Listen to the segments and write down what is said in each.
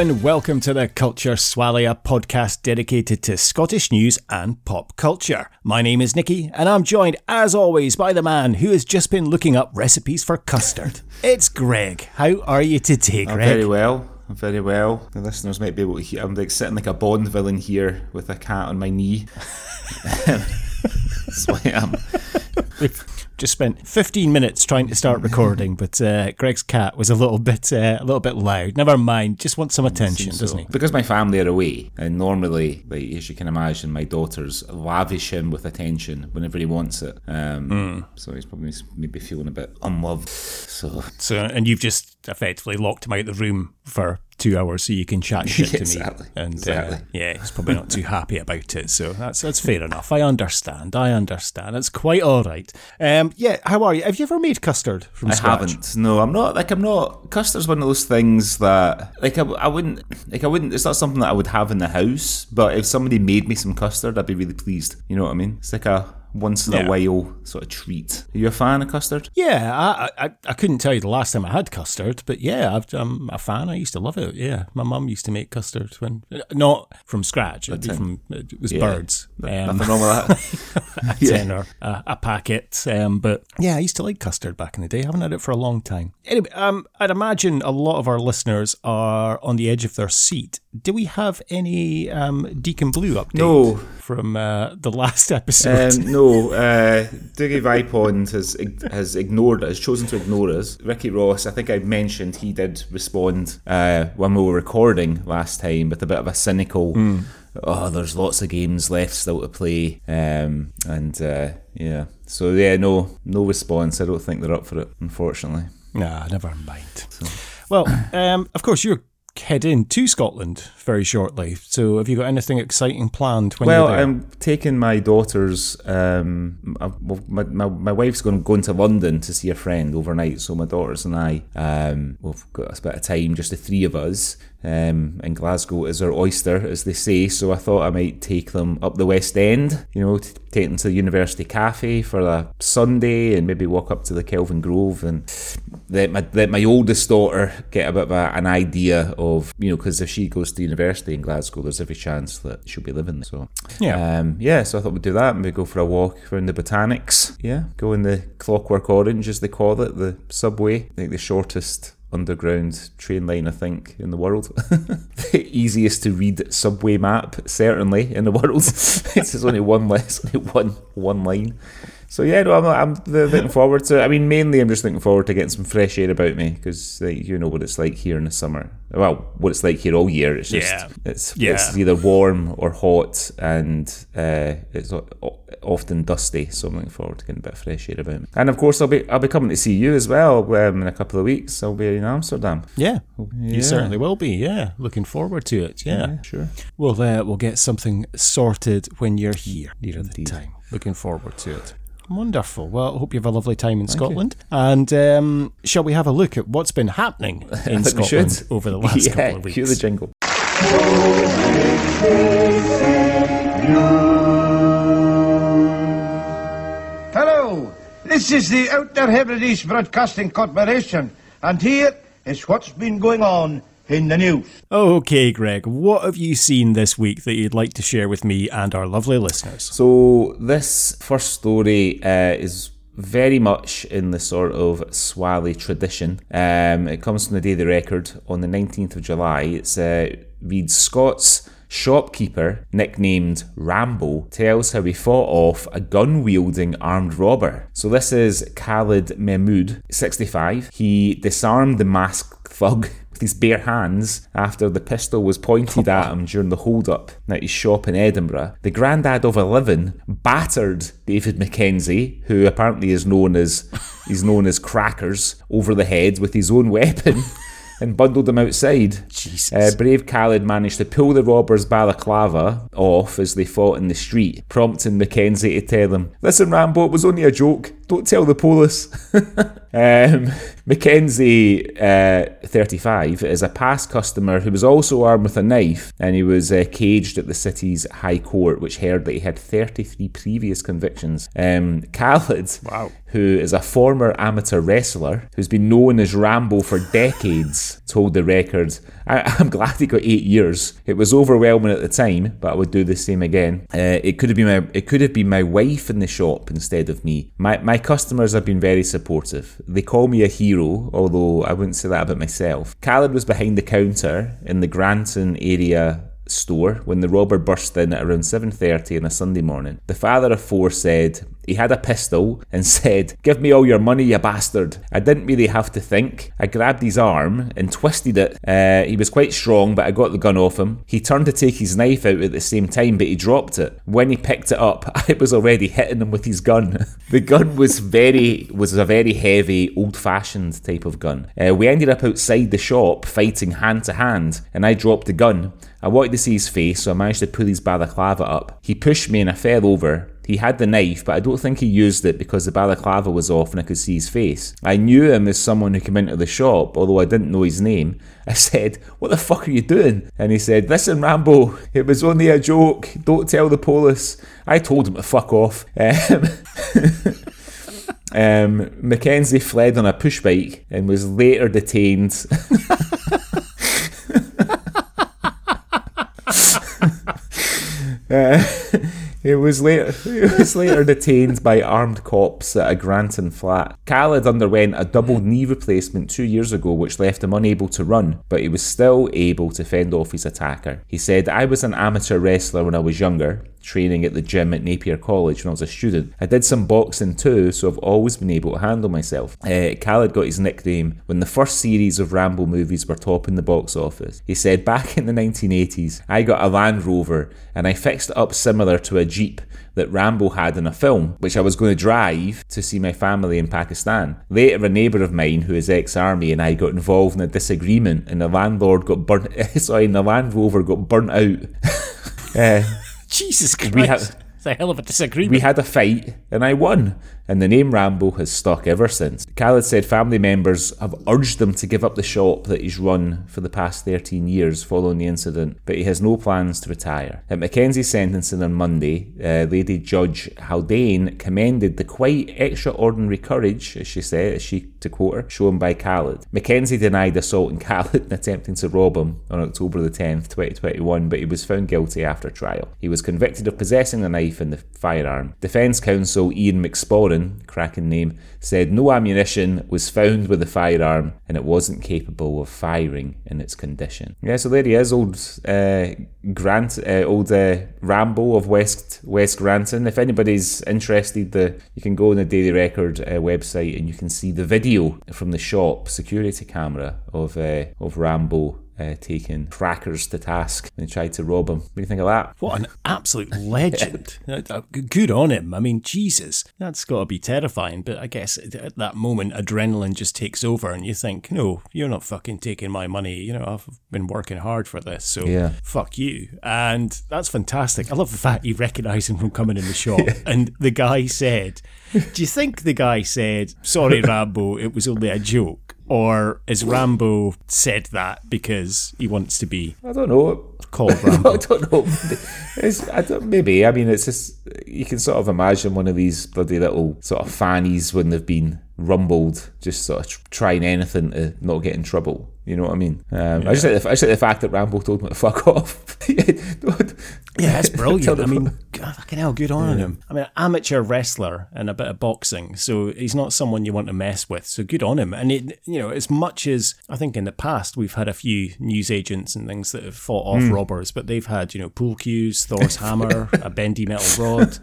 And welcome to the Culture Swally, a podcast dedicated to Scottish news and pop culture. My name is Nikki, and I'm joined, as always, by the man who has just been looking up recipes for custard. it's Greg. How are you today, I'm Greg? very well. I'm very well. The listeners might be able to hear. I'm like sitting like a Bond villain here with a cat on my knee. That's why I'm. We've just spent 15 minutes trying to start recording, but uh, Greg's cat was a little bit uh, a little bit loud. Never mind, just wants some attention, doesn't he? Because my family are away, and normally, like as you can imagine, my daughters lavish him with attention whenever he wants it. Um, Hmm. So he's probably maybe feeling a bit unloved. So So, and you've just effectively locked him out of the room for two hours so you can chat shit to Exactly, me. And exactly. Uh, yeah, he's probably not too happy about it. So that's that's fair enough. I understand. I understand. It's quite all right. Um, yeah. How are you? Have you ever made custard from I scratch? haven't. No, I'm not. Like I'm not. Custard's one of those things that, like, I, I wouldn't. Like I wouldn't. It's not something that I would have in the house. But if somebody made me some custard, I'd be really pleased. You know what I mean? It's like a once in Yeah. a while sort of treat. Are you a fan of custard? Yeah, I, I I couldn't tell you the last time I had custard, but yeah, I've, I'm a fan. I used to love it. Yeah, my mum used to make custard when not from scratch. It'd be from it was Yeah. Bird's. Um, Nothing wrong with that. a tin or a, a packet. Um, but yeah, I used to like custard back in the day. I haven't had it for a long time. Anyway, um, I'd imagine a lot of our listeners are on the edge of their seat. Do we have any um, Deacon Blue update No. from uh, the last episode? Um, no, uh, Dougie Vipond has has ignored us, chosen to ignore us. Ricky Ross, I think I mentioned he did respond uh, when we were recording last time with a bit of a cynical. Oh, there's lots of games left still to play, um, and uh, yeah. So yeah, no, no response. I don't think they're up for it, unfortunately. Nah, never mind. Well, um, of course, you're heading to Scotland very shortly. So, have you got anything exciting planned when Well? I'm taking my daughter's. Um, well, my, my, my wife's going going to London to see a friend overnight, so my daughters and I, um, we've got a bit of time, just the three of us. Um, and Glasgow is our oyster, as they say. So I thought I might take them up the West End. You know, t- take them to the University Cafe for a Sunday, and maybe walk up to the Kelvingrove, and let my let my oldest daughter get a bit of a, an idea of you know, because if she goes to university in Glasgow, there's every chance that she'll be living there. So Yeah. um, yeah, so I thought we'd do that. Maybe go for a walk around the botanics. Yeah, go in the Clockwork Orange, as they call it, the subway. I think the shortest underground train line, I think, in the world. the easiest to read subway map, certainly, in the world. it's only one less, only one one line. So yeah, no, I'm, I'm looking forward to. I mean, mainly I'm just looking forward to getting some fresh air about me because like, you know what it's like here in the summer. Well, what it's like here all year. It's just Yeah. it's Yeah. it's either warm or hot, and uh, it's often dusty. So I'm looking forward to getting a bit of fresh air about me. And of course, I'll be I'll be coming to see you as well um, in a couple of weeks. I'll be in Amsterdam. yeah, Yeah. you certainly will be. Yeah, looking forward to it. Yeah, sure. we'll uh, we'll get something sorted when you're here nearer the time. Looking forward to it. Wonderful. Well, I hope you have a lovely time in Scotland. And um, shall we have a look at what's been happening in I think we Scotland over the last yeah, couple of weeks? cue the jingle. This is the Outer Hebrides Broadcasting Corporation, and here is what's been going on in the news. Okay, Greg, what have you seen this week that you'd like to share with me and our lovely listeners? So this first story uh, is very much in the sort of Swally tradition. Um, it comes from the Daily Record on the 19th of July. It's uh, reads Scott's shopkeeper, nicknamed Rambo, tells how he fought off a gun-wielding armed robber. So this is Khalid Mahmood, 65. He disarmed the masked thug with his bare hands after the pistol was pointed at him during the hold-up at his shop in Edinburgh. The granddad of 11 battered David Mackenzie, who apparently is known as he's known as Crackers, over the head with his own weapon. And bundled them outside. Jesus. Uh, brave Khalid managed to pull the robber's balaclava off as they fought in the street, prompting Mackenzie to tell him, Listen, Rambo, it was only a joke. Don't tell the police. um, Mackenzie, uh, 35, is a past customer who was also armed with a knife and he was uh, caged at the city's High Court, which heard that he had 33 previous convictions. Um, Khaled, Wow. who is a former amateur wrestler who's been known as Rambo for decades, told the record, I, I'm glad he got eight years. It was overwhelming at the time, but I would do the same again. Uh, it could have been my it could have been my wife in the shop instead of me. My my customers have been very supportive. They call me a hero, although I wouldn't say that about myself. Khaled was behind the counter in the Granton area store when the robber burst in at around 7.30 on a Sunday morning. The father of four said he had a pistol and said, Give me all your money, you bastard. I didn't really have to think. I grabbed his arm and twisted it. Uh, he was quite strong, but I got the gun off him. He turned to take his knife out at the same time, but he dropped it. When he picked it up, I was already hitting him with his gun. the gun was very was a very heavy, old-fashioned type of gun. Uh, we ended up outside the shop fighting hand to hand, and I dropped the gun. I wanted to see his face, so I managed to pull his balaclava up. He pushed me and I fell over. He had the knife, but I don't think he used it because the balaclava was off and I could see his face. I knew him as someone who came into the shop, although I didn't know his name. I said, What the fuck are you doing? And he said, Listen, Rambo, it was only a joke. Don't tell the police. I told him to fuck off. Um, um, Mackenzie fled on a push bike and was later detained. Uh, He was later he was later detained by armed cops at a Granton flat. Khaled underwent a double knee replacement two years ago, which left him unable to run, but he was still able to fend off his attacker. He said, I was an amateur wrestler when I was younger, training at the gym at Napier College when I was a student. I did some boxing too, so I've always been able to handle myself. Uh, Khaled got his nickname when the first series of Rambo movies were topping the box office. He said, Back in the 1980s, I got a Land Rover and I fixed it up similar to a Jeep that Rambo had in a film, which I was going to drive to see my family in Pakistan. Later, a neighbour of mine who is ex-army and I got involved in a disagreement, and the landlord got burnt. Sorry, the Land Rover got burnt out. uh, Jesus Christ. We have- it's a hell of a disagreement. we had a fight and I won, and the name Rambo has stuck ever since. Khaled said family members have urged him to give up the shop that he's run for the past 13 years following the incident, but he has no plans to retire. At Mackenzie's sentencing on Monday, uh, Lady Judge Haldane commended the quite extraordinary courage, as she said, as she to quote her, shown by Khaled. Mackenzie denied assaulting Khaled and attempting to rob him on October the 10th, 2021, but he was found guilty after trial. He was convicted of possessing the knife and the firearm. Defence counsel Ian McSporran, cracking name, said no ammunition was found with the firearm and it wasn't capable of firing in its condition. Yeah, so there he is, old uh, Grant, uh, old uh, Rambo of West West Granton. If anybody's interested, the you can go on the Daily Record uh, website and you can see the video from the shop security camera of uh, of Rambo. Uh, taking crackers to task and tried to rob him. What do you think of that? What an absolute legend. Good on him. I mean, Jesus, that's got to be terrifying. But I guess at that moment, adrenaline just takes over and you think, no, you're not fucking taking my money. You know, I've been working hard for this. So Yeah. fuck you. And that's fantastic. I love the fact you recognise him from coming in the shop. And the guy said, do you think the guy said, sorry, Rambo, it was only a joke? Or is Rambo said that because he wants to be I don't know. called I don't know. I don't, maybe. I mean, it's just you can sort of imagine one of these bloody little sort of fannies when they've been rumbled, just sort of trying anything to not get in trouble. You know what I mean? Um, I just like the, I just like the fact that Rambo told him to fuck off. Yeah, that's brilliant. I mean, God, fucking hell, good on him. I mean, amateur wrestler and a bit of boxing, so he's not someone you want to mess with. So good on him. And it, you know, as much as I think in the past we've had a few news agents and things that have fought off Hmm. robbers, but they've had you know pool cues, Thor's hammer, a bendy metal rod.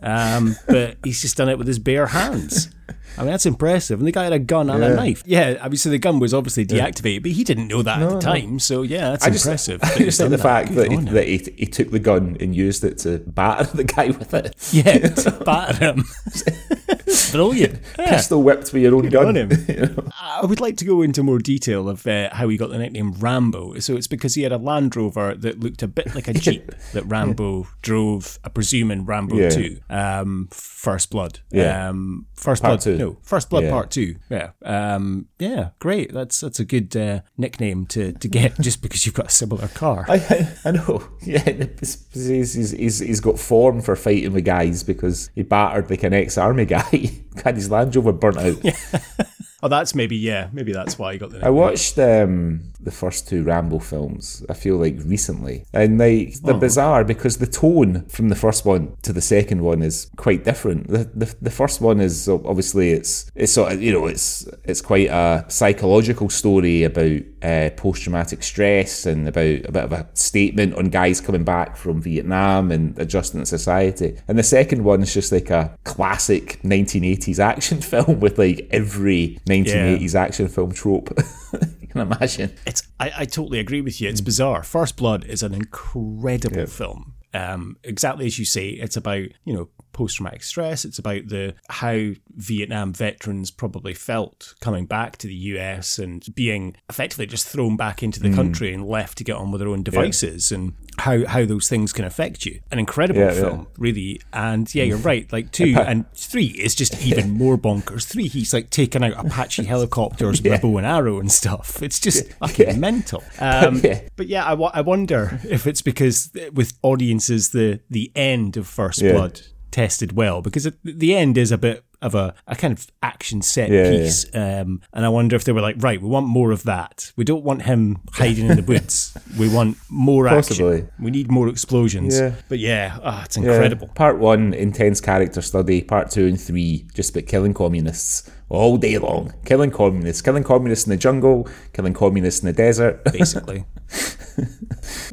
Um, but he's just done it with his bare hands. I mean, that's impressive. And the guy had a gun and a knife. Yeah, I mean, so the gun was obviously deactivated, but he didn't know that at the time. So yeah, that's I just, impressive. I that just like the fact Good that, he, that he, he took the gun and used it to batter the guy with it. Yeah, to batter him. Brilliant. Yeah. Pistol whipped with your own gun. on him. I would like to go into more detail of uh, how he got the nickname Rambo. So it's because he had a Land Rover that looked a bit like a Jeep that Rambo drove, I presume, in Rambo Yeah. 2, um, First Blood. Yeah. Um, First Part Blood, two. no, First Blood Yeah. Part 2. Yeah. Um, yeah, great. That's that's a good uh, nickname to, to get just because you've got a similar car. I, I, I know. Yeah, he's, he's, he's, he's got form for fighting with guys because he battered like an ex-army guy. His Land Rover burnt out. oh, that's maybe, yeah, maybe that's why he got the I watched um, the first two Rambo films. I feel like recently, and like they're bizarre because the tone from the first one to the second one is quite different. The the, the first one is obviously it's it's sort of you know it's it's quite a psychological story about uh, post traumatic stress and about a bit of a statement on guys coming back from Vietnam and adjusting to society. And the second one is just like a classic 1980s action film with like every 1980s action film trope. you can imagine. It's I, I totally agree with you. It's bizarre. First Blood is an incredible film. Um, exactly as you say, it's about you know post traumatic stress. It's about the how Vietnam veterans probably felt coming back to the US and being effectively just thrown back into the country and left to get on with their own devices and how how those things can affect you. An incredible Yeah, yeah. film, really. And yeah, you're right. Like two and three is just even more bonkers. Three, he's like taking out Apache helicopters with a bow and arrow and stuff. It's just fucking mental. Um, Yeah. But yeah, I, I wonder if it's because with audiences, the the end of First Yeah. Blood tested well because it, the end is a bit of a, a kind of action set Yeah, piece. Um, and I wonder if they were like, right, we want more of that. We don't want him hiding in the woods. We want more Possibly. action. We need more explosions. Yeah. But yeah, ah, it's Yeah. incredible. Part one, intense character study. Part two and three, just about killing communists all day long. Killing communists, killing communists in the jungle, killing communists in the desert. basically.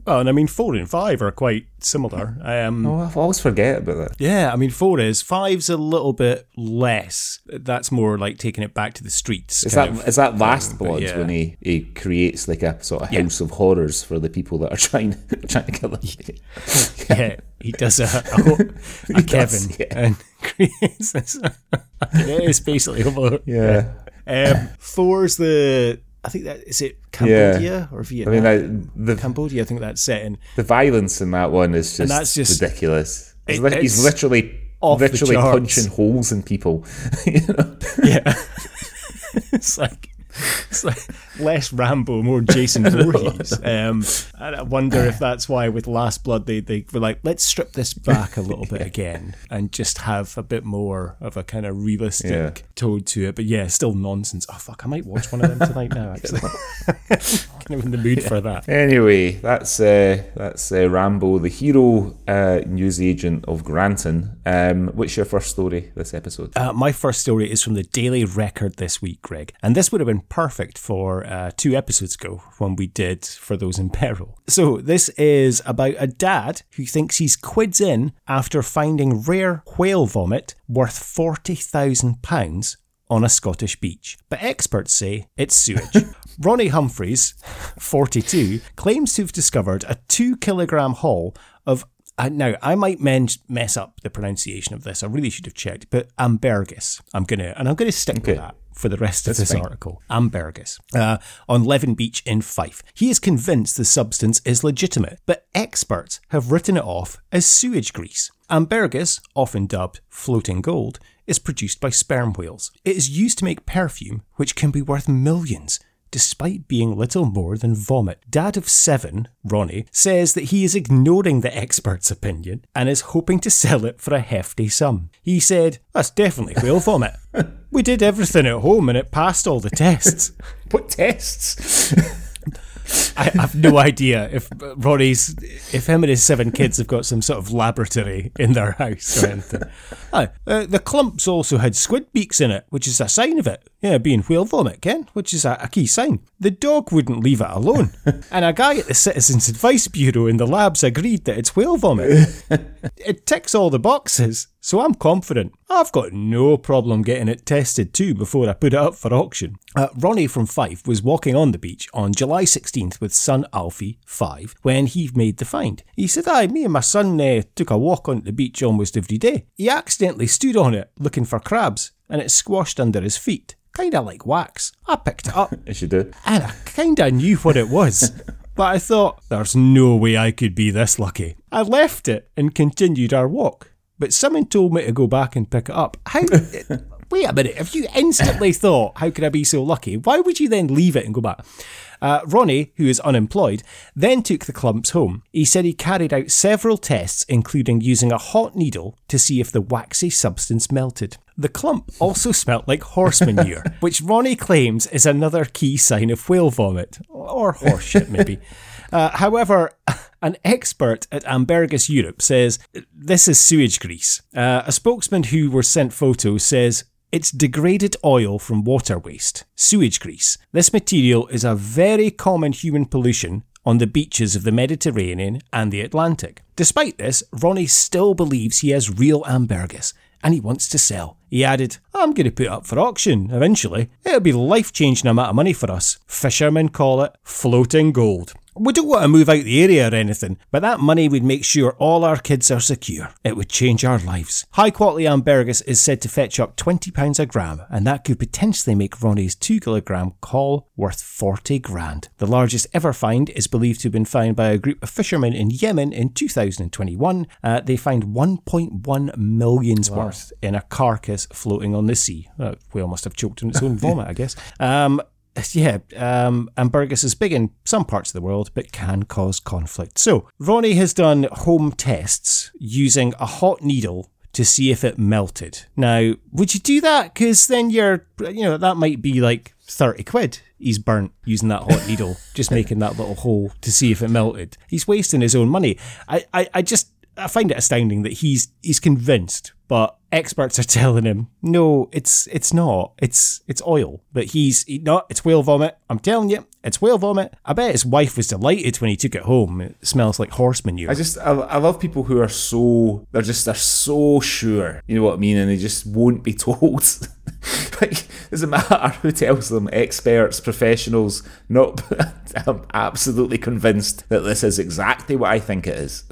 oh, and I mean, four and five are quite similar. Um, oh, I always forget about that. Yeah, I mean, four is five's a little bit less. That's more like taking it back to the streets. Is that of. is that Last but Blood yeah. when he, he creates like a sort of Yeah. house of horrors for the people that are trying trying to kill him? yeah, he does a, a, a Kevin yeah. and creates this. it is basically over. Yeah. Um, four's the. I think that is it. Cambodia or Vietnam. I mean, that, the Cambodia. I think that's set in. the violence in that one is just, that's just- ridiculous. He's, It- li- he's it's literally off literally punching holes in people. you know? Yeah, it's like. It's like less Rambo, more Jason Voorhees. Um, and I wonder if that's why with Last Blood they, they were like, let's strip this back a little bit again and just have a bit more of a kind of realistic Yeah. tone to it. But yeah, still nonsense. Oh fuck, I might watch one of them tonight now. Actually, kind of in the mood for that. Anyway, that's uh, that's uh, Rambo, the hero uh, news agent of Granton. Um, what's your first story this episode? Uh, my first story is from the Daily Record this week, Greg. And this would have been perfect for uh, two episodes ago when we did For Those in Peril. So, this is about a dad who thinks he's quids in after finding rare whale vomit worth £40,000 on a Scottish beach. But experts say it's sewage. Ronnie Humphreys, 42, claims to have discovered a two kilogram haul of uh, now, I might men- mess up the pronunciation of this. I really should have checked, but ambergris. I'm gonna, and I'm gonna stick with that for the rest of That's this fine. article. Ambergris uh, on Leven Beach in Fife. He is convinced the substance is legitimate, but experts have written it off as sewage grease. Ambergris, often dubbed floating gold, is produced by sperm whales. It is used to make perfume, which can be worth millions despite being little more than vomit. Dad of seven, Ronnie, says that he is ignoring the expert's opinion and is hoping to sell it for a hefty sum. He said, That's definitely whale vomit. We did everything at home and it passed all the tests. What tests? I have no idea if Ronnie's, if him and his seven kids have got some sort of laboratory in their house or anything. Ah, uh, the clumps also had squid beaks in it, which is a sign of it. Yeah, being whale vomit, Ken, which is a, a key sign. The dog wouldn't leave it alone. and a guy at the Citizens Advice Bureau in the labs agreed that it's whale vomit. it ticks all the boxes, so I'm confident. I've got no problem getting it tested too before I put it up for auction. Uh, Ronnie from Fife was walking on the beach on July 16th with son Alfie, 5, when he made the find. He said, Aye, me and my son uh, took a walk on the beach almost every day. He accidentally stood on it looking for crabs, and it squashed under his feet kinda like wax. I picked it up. As you do. And I kinda knew what it was. but I thought, there's no way I could be this lucky. I left it and continued our walk. But someone told me to go back and pick it up. How. Wait a minute, if you instantly thought, how could I be so lucky? Why would you then leave it and go back? Uh, Ronnie, who is unemployed, then took the clumps home. He said he carried out several tests, including using a hot needle to see if the waxy substance melted. The clump also smelt like horse manure, which Ronnie claims is another key sign of whale vomit, or horse shit, maybe. Uh, however, an expert at Ambergris Europe says this is sewage grease. Uh, a spokesman who was sent photos says it's degraded oil from water waste, sewage grease. This material is a very common human pollution on the beaches of the Mediterranean and the Atlantic. Despite this, Ronnie still believes he has real ambergris and he wants to sell. He added, I'm going to put it up for auction eventually. It'll be life changing amount of money for us. Fishermen call it floating gold. We don't want to move out the area or anything, but that money would make sure all our kids are secure. It would change our lives. High quality ambergris is said to fetch up £20 a gram, and that could potentially make Ronnie's 2 kilogram call worth 40 grand. The largest ever find is believed to have been found by a group of fishermen in Yemen in 2021. Uh, they found 1.1 million's wow. worth in a carcass floating on the sea. Uh, whale must have choked on its own vomit, I guess. Um, yeah, um, is big in some parts of the world, but can cause conflict. So, Ronnie has done home tests using a hot needle to see if it melted. Now, would you do that? Because then you're, you know, that might be like 30 quid he's burnt using that hot needle, just making that little hole to see if it melted. He's wasting his own money. I, I, I just, I find it astounding that he's he's convinced, but experts are telling him no, it's it's not. It's it's oil. But he's he, no, it's whale vomit. I'm telling you, it's whale vomit. I bet his wife was delighted when he took it home. It smells like horse manure. I just I, I love people who are so they're just they're so sure. You know what I mean, and they just won't be told. like doesn't matter who tells them, experts, professionals. Not, I'm absolutely convinced that this is exactly what I think it is.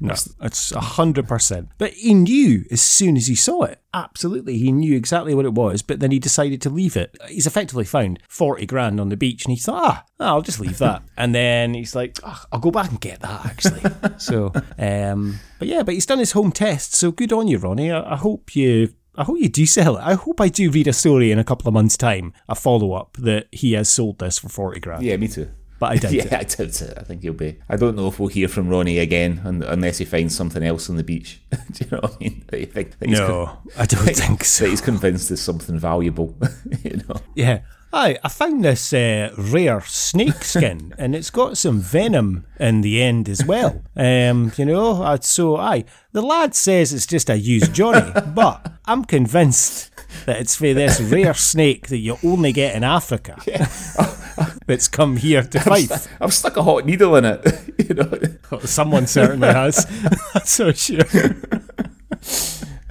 No, it's a hundred percent. But he knew as soon as he saw it. Absolutely, he knew exactly what it was. But then he decided to leave it. He's effectively found forty grand on the beach, and he thought, ah, I'll just leave that. and then he's like, oh, I'll go back and get that actually. so, um, but yeah, but he's done his home test. So good on you, Ronnie. I, I hope you I hope you do sell it. I hope I do read a story in a couple of months' time, a follow up that he has sold this for 40 grand. Yeah, me too. But I doubt yeah, it. I doubt it. I think he'll be. I don't know if we'll hear from Ronnie again unless he finds something else on the beach. do you know what I mean? That think, that no, con- I don't think so. That he's convinced there's something valuable. you know? Yeah. Aye, I found this uh, rare snake skin, and it's got some venom in the end as well. Um, you know, so aye, the lad says it's just a used Johnny, but I'm convinced that it's for this rare snake that you only get in Africa. Yeah. That's come here to fight. I've, I've, stuck a hot needle in it. you know, oh, someone certainly has. That's for sure.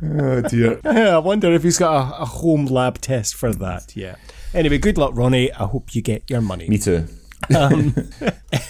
oh dear. I wonder if he's got a, a home lab test for that. Yeah. Anyway, good luck, Ronnie. I hope you get your money. Me too. Um,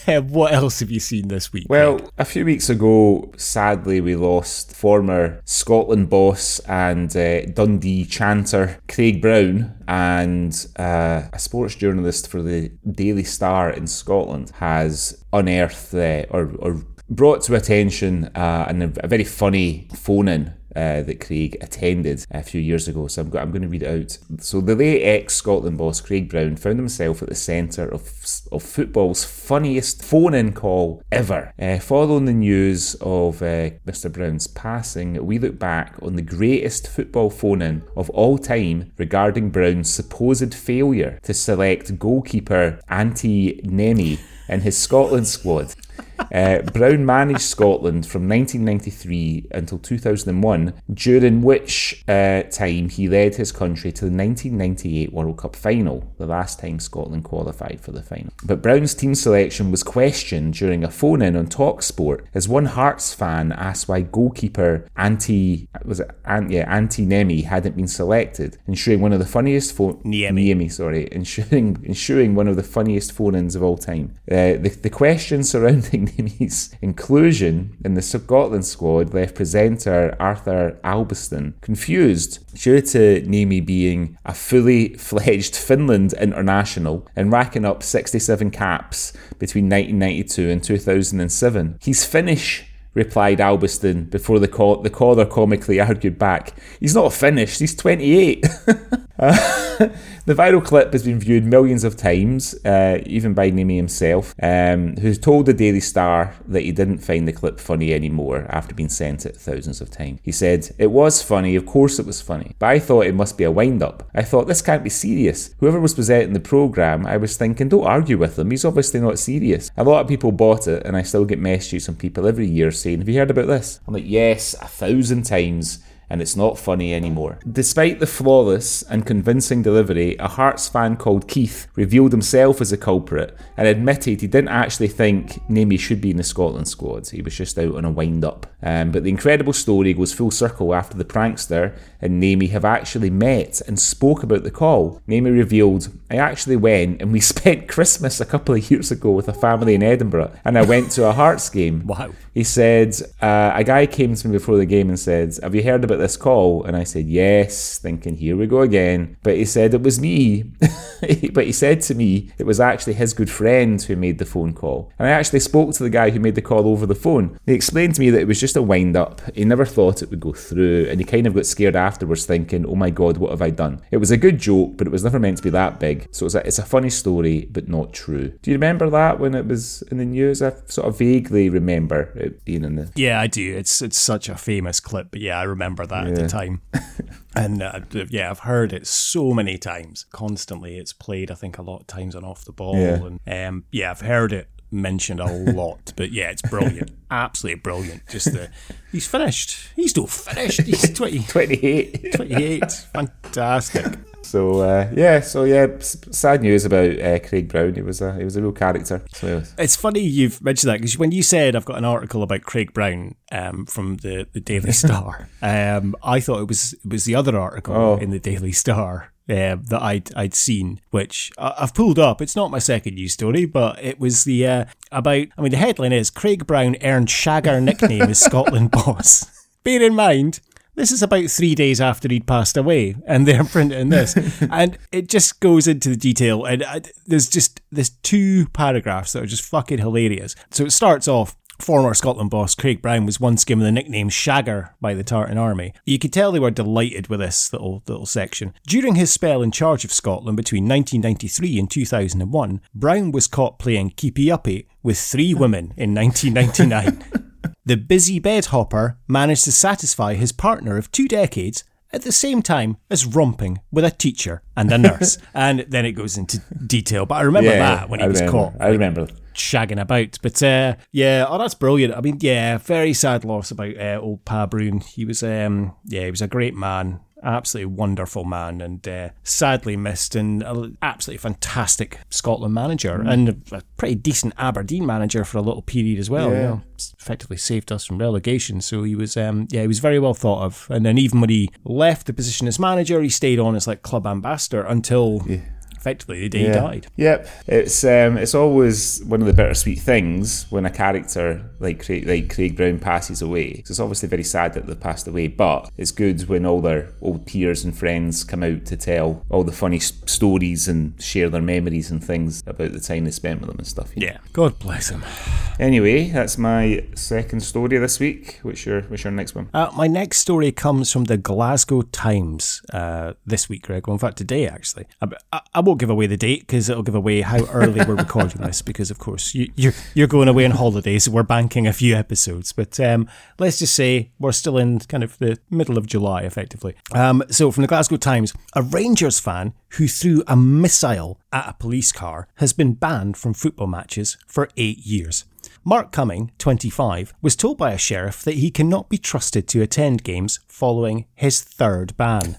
what else have you seen this week? Well, a few weeks ago, sadly, we lost former Scotland boss and uh, Dundee chanter Craig Brown, and uh, a sports journalist for the Daily Star in Scotland has unearthed uh, or, or brought to attention uh, a very funny phone in uh, that Craig attended a few years ago. So I'm, go- I'm going to read it out. So the late ex Scotland boss Craig Brown found himself at the centre of, of football's funniest phone in call ever. Uh, following the news of uh, Mr. Brown's passing, we look back on the greatest football phone in of all time regarding Brown's supposed failure to select goalkeeper Antti Niemi in his Scotland squad. Uh, Brown managed Scotland from 1993 until 2001, during which uh, time he led his country to the 1998 World Cup final, the last time Scotland qualified for the final. But Brown's team selection was questioned during a phone in on Talksport as one Hearts fan asked why goalkeeper Antti was it Ant, yeah Antti Niemi hadn't been selected, ensuring one of the funniest phone Niemi. Niemi sorry, ensuring ensuring one of the funniest phone-ins of all time. Uh, the, the question surrounding Niemi's inclusion in the Scotland squad left presenter Arthur Albiston confused due to Niemi being a fully fledged Finland international and racking up 67 caps between 1992 and 2007. He's Finnish replied Albiston before the, call- the caller comically argued back. He's not finished, he's 28. The viral clip has been viewed millions of times, uh, even by Niemi himself, um, who's told the Daily Star that he didn't find the clip funny anymore after being sent it thousands of times. He said, It was funny, of course it was funny, but I thought it must be a wind up. I thought this can't be serious. Whoever was presenting the programme, I was thinking, don't argue with him, he's obviously not serious. A lot of people bought it, and I still get messages from people every year saying, Have you heard about this? I'm like, Yes, a thousand times and it's not funny anymore. Despite the flawless and convincing delivery, a Hearts fan called Keith revealed himself as a culprit and admitted he didn't actually think Niemi should be in the Scotland squad. He was just out on a wind up. Um, but the incredible story goes full circle after the prankster and Niemi have actually met and spoke about the call. Niemi revealed, I actually went and we spent Christmas a couple of years ago with a family in Edinburgh and I went to a Hearts game. Wow. He said, uh, a guy came to me before the game and said, Have you heard about this call? And I said, Yes, thinking, Here we go again. But he said, It was me. but he said to me, It was actually his good friend who made the phone call. And I actually spoke to the guy who made the call over the phone. He explained to me that it was just a wind up. He never thought it would go through. And he kind of got scared afterwards, thinking, Oh my God, what have I done? It was a good joke, but it was never meant to be that big. So it's a, it's a funny story, but not true. Do you remember that when it was in the news? I sort of vaguely remember it being in the. Yeah, I do. It's it's such a famous clip, but yeah, I remember that at the time. and uh, yeah, I've heard it so many times, constantly. It's played, I think, a lot of times on off the ball, Yeah. and um, yeah, I've heard it mentioned a lot. but yeah, it's brilliant, absolutely brilliant. Just the he's finished. He's still finished. He's 20, 28. 28. Fantastic. So uh, yeah, so yeah, sad news about uh, Craig Brown. He was a he was a real character. So It's funny you've mentioned that because when you said I've got an article about Craig Brown um, from the, the Daily Star, um, I thought it was it was the other article Oh. in the Daily Star um, that I'd I'd seen, which I- I've pulled up. It's not my second news story, but it was the uh, about. I mean, the headline is Craig Brown earned Shagger nickname as Scotland boss. Bear in mind. This is about three days after he'd passed away, and they're printing this, and it just goes into the detail. And I, there's just there's two paragraphs that are just fucking hilarious. So it starts off. Former Scotland boss Craig Brown was once given the nickname Shagger by the Tartan Army. You could tell they were delighted with this little little section. During his spell in charge of Scotland between 1993 and 2001, Brown was caught playing keepy uppy with three women in 1999. The busy bed hopper managed to satisfy his partner of two decades at the same time as romping with a teacher and a nurse. and then it goes into detail, but I remember yeah, that when he I was remember. caught I remember. shagging about. But uh, yeah, oh, that's brilliant. I mean, yeah, very sad loss about uh, old Pa Broon. He was, um, yeah, he was a great man. Absolutely wonderful man, and uh, sadly missed, and an absolutely fantastic Scotland manager, Mm. and a pretty decent Aberdeen manager for a little period as well. You Yeah. know, effectively saved us from relegation. So he was, um, yeah, he was very well thought of. And then even when he left the position as manager, he stayed on as like club ambassador until effectively the day he died. Yep, it's um, it's always one of the bittersweet things when a character like Craig, like Craig Brown passes away. 'Cause it's obviously very sad that they've passed away, but it's good when all their old peers and friends come out to tell all the funny s- stories and share their memories and things about the time they spent with them and stuff. you know. Yeah, God bless him. Anyway, that's my second story this week. What's your What's your next one? Uh, my next story comes from the Glasgow Times uh, this week, Greg. Well, in fact, today, actually. I, I, I won't give away the date because it'll give away how early we're recording this because, of course, you, you're, you're going away on holidays. so we're banking a few episodes. But um, let's just say we're still in kind of the middle of July, effectively. Um, so, from the Glasgow Times, a Rangers fan who threw a missile at a police car has been banned from football matches for eight years. Mark Cumming, 25, was told by a sheriff that he cannot be trusted to attend games following his third ban.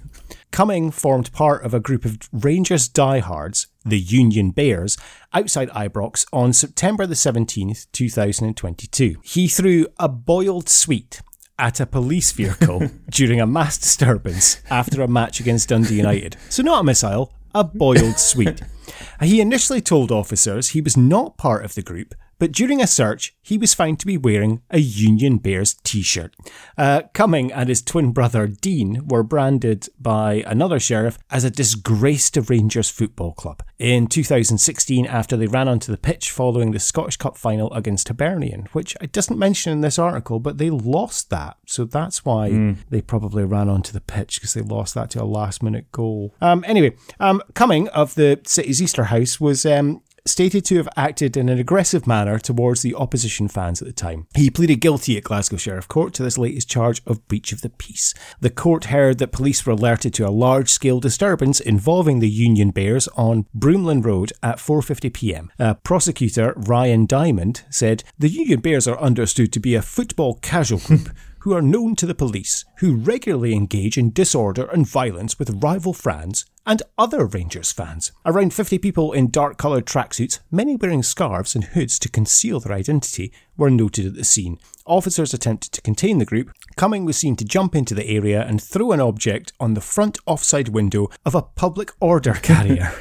Cumming formed part of a group of Rangers diehards, the Union Bears, outside Ibrox on September the 17th, 2022. He threw a boiled sweet at a police vehicle during a mass disturbance after a match against Dundee United. So, not a missile, a boiled sweet. He initially told officers he was not part of the group, but during a search, he was found to be wearing a Union Bears t shirt. Uh, Cumming and his twin brother Dean were branded by another sheriff as a disgrace to Rangers Football Club. In 2016, after they ran onto the pitch following the Scottish Cup final against Hibernian, which I doesn't mention in this article, but they lost that. So that's why mm. they probably ran onto the pitch because they lost that to a last minute goal. Um, anyway, um, Cumming of the city's Easterhouse was um, stated to have acted in an aggressive manner towards the opposition fans at the time. He pleaded guilty at Glasgow Sheriff Court to this latest charge of breach of the peace. The court heard that police were alerted to a large scale disturbance involving the Union Bears on Broomloan Road at 4:50 p.m. prosecutor Ryan Diamond said the Union Bears are understood to be a football casual group who are known to the police, who regularly engage in disorder and violence with rival fans and other Rangers fans. Around 50 people in dark coloured tracksuits, many wearing scarves and hoods to conceal their identity, were noted at the scene. Officers attempted to contain the group. Cumming was seen to jump into the area and throw an object on the front offside window of a public order carrier.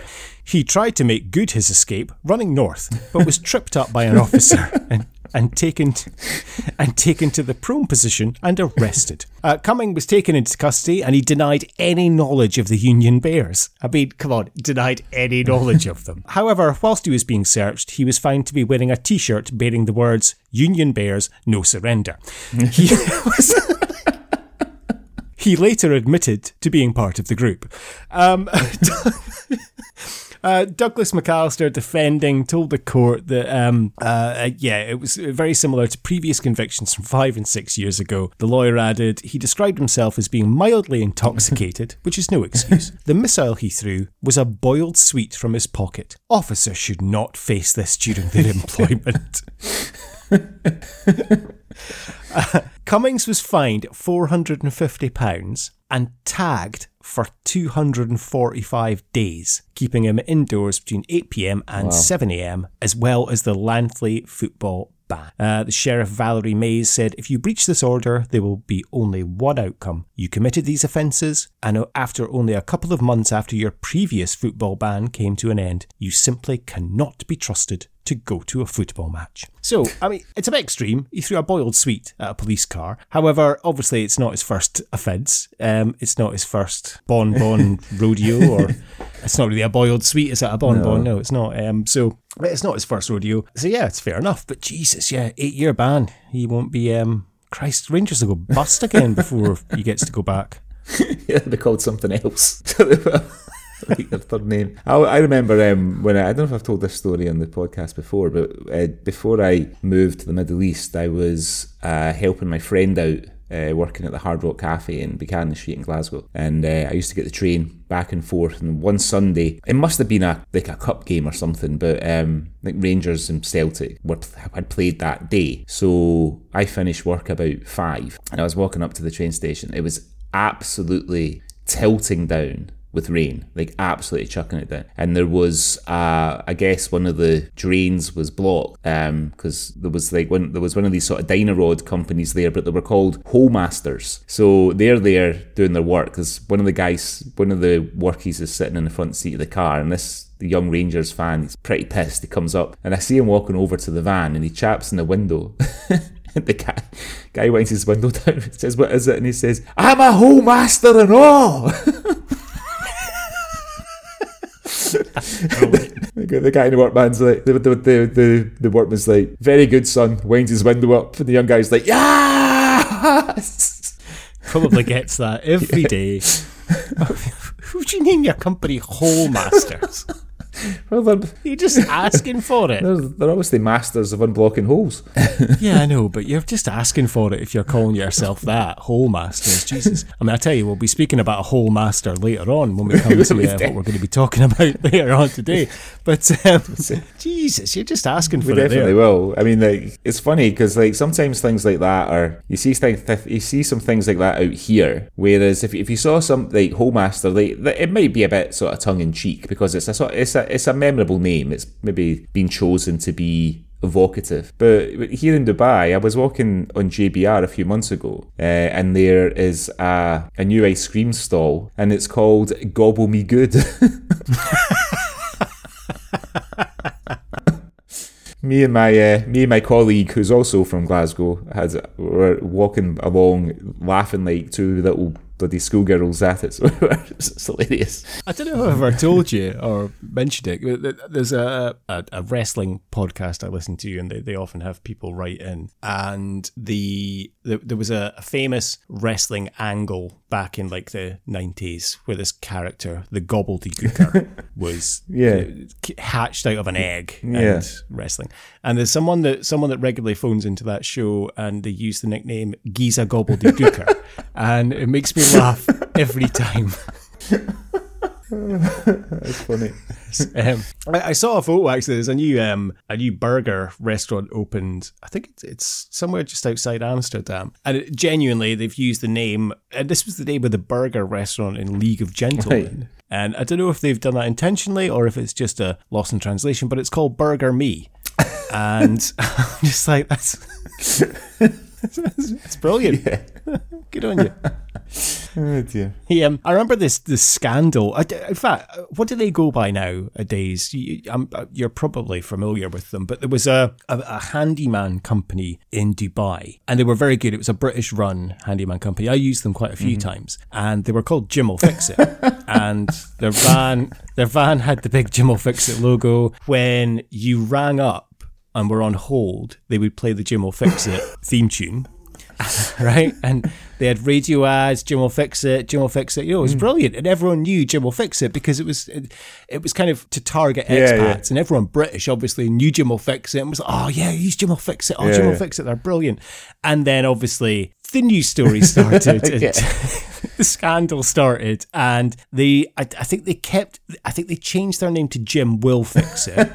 He tried to make good his escape, running north, but was tripped up by an officer and and taken to, and taken to the prone position and arrested. Uh, Cumming was taken into custody and he denied any knowledge of the Union Bears. I mean, come on, denied any knowledge of them. However, whilst he was being searched, he was found to be wearing a T-shirt bearing the words "Union Bears, no surrender." he was. He later admitted to being part of the group. Um, uh, Douglas McAllister defending told the court that, um, uh, yeah, it was very similar to previous convictions from five and six years ago. The lawyer added he described himself as being mildly intoxicated, which is no excuse. The missile he threw was a boiled sweet from his pocket. Officers should not face this during their employment. uh, Cummings was fined £450 and tagged for 245 days, keeping him indoors between 8pm and wow. 7am, as well as the Llanelli football ban. Uh, the Sheriff Valerie Mays said, If you breach this order, there will be only one outcome. You committed these offences, and after only a couple of months after your previous football ban came to an end, you simply cannot be trusted to go to a football match. So, I mean, it's a bit extreme. He threw a boiled sweet at a police car. However, obviously, it's not his first offence. Um, it's not his first bon bon rodeo, or it's not really a boiled sweet. Is it a bon bon? No. no, it's not. Um, so, it's not his first rodeo. So, yeah, it's fair enough. But Jesus, yeah, eight year ban. He won't be. Um, Christ, Rangers will go bust again before he gets to go back. yeah, they called something else. like their third name. I, I remember um, when I, I, don't know if I've told this story on the podcast before, but uh, before I moved to the Middle East, I was uh, helping my friend out. Uh, working at the Hard Rock Cafe in Buchanan Street in Glasgow, and uh, I used to get the train back and forth. And one Sunday, it must have been a like a cup game or something, but um, like Rangers and Celtic were had played that day. So I finished work about five, and I was walking up to the train station. It was absolutely tilting down with rain, like absolutely chucking it down. And there was, uh, I guess, one of the drains was blocked because um, there was like one there was one of these sort of Dyno-Rod companies there, but they were called Hole Masters. So they're there doing their work because one of the guys, one of the workies is sitting in the front seat of the car, and this the young Rangers fan, he's pretty pissed. He comes up and I see him walking over to the van and he chaps in the window. the guy, guy winds his window down and says, What is it? And he says, I'm a master and all. the guy in the workman's like the, the the, the workman's like very good son. Winds his window up and the young guy's like yeah probably gets that every day. Who do you name your company Hole Masters Well, they're, You're just asking for it. they're, they're obviously masters of unblocking holes. Yeah, I know, but you're just asking for it if you're calling yourself that. Hole masters, Jesus. I mean, I tell you, we'll be speaking about a hole master later on when we come to uh, what we're going to be talking about later on today. But um, Jesus, you're just asking for We it definitely there. will. I mean, like it's funny because like sometimes things like that are you see things you see some things like that out here. Whereas if, if you saw some like hole master, like it might be a bit sort of tongue in cheek because it's a sort it's a it's a memorable name. It's maybe been chosen to be evocative. But here in Dubai, I was walking on JBR a few months ago, uh, and there is a, a new ice cream stall, and it's called Gobble Me Good. me and my uh, me and my colleague, who's also from Glasgow, had were walking along, laughing like two little bloody schoolgirls at it. So it's hilarious. I don't know if I've ever told you or mentioned it. but There's a, a, a wrestling podcast I listen to, and they, they often have people write in. And the, the there was a, a famous wrestling angle back in like the 90s where this character, the gobbledygooker, was Yeah. hatched out of an egg Yeah. and wrestling. And there's someone that someone that regularly phones into that show, and they use the nickname Giza Gobbledygooker, and it makes me laugh every time. That's funny. Um, I, I saw a photo actually. There's a new um, a new burger restaurant opened. I think it's, it's somewhere just outside Amsterdam, and it, genuinely they've used the name. And this was the name of the burger restaurant in League of Gentlemen. And I don't know if they've done that intentionally or if it's just a loss in translation. But it's called Burger Me, and I'm just like that's. It's brilliant. Yeah. Good on you. Oh dear. He, um, I remember this this scandal. I, in fact, what do they go by nowadays? You, I'm, uh, you're probably familiar with them, but there was a, a, a handyman company in Dubai, and they were very good. It was a British run handyman company. I used them quite a few times, and they were called Jim will Fix It. and their van their van had the big Jim will Fix It logo. When you rang up and were on hold, they would play the Jim will Fix It theme tune right? And they had radio ads. Jim will fix it. Jim will fix it. You know, it was hmm. brilliant, and everyone knew Jim will fix it because it was it, it was kind of to target expats, yeah. and everyone British obviously knew Jim will fix it and was like, oh yeah, use Jim will fix it. Oh, Yeah, Jim will fix it. They're brilliant. And then obviously the news story started. the scandal started, and they I, I think they kept I think they changed their name to Jim Will Fix It.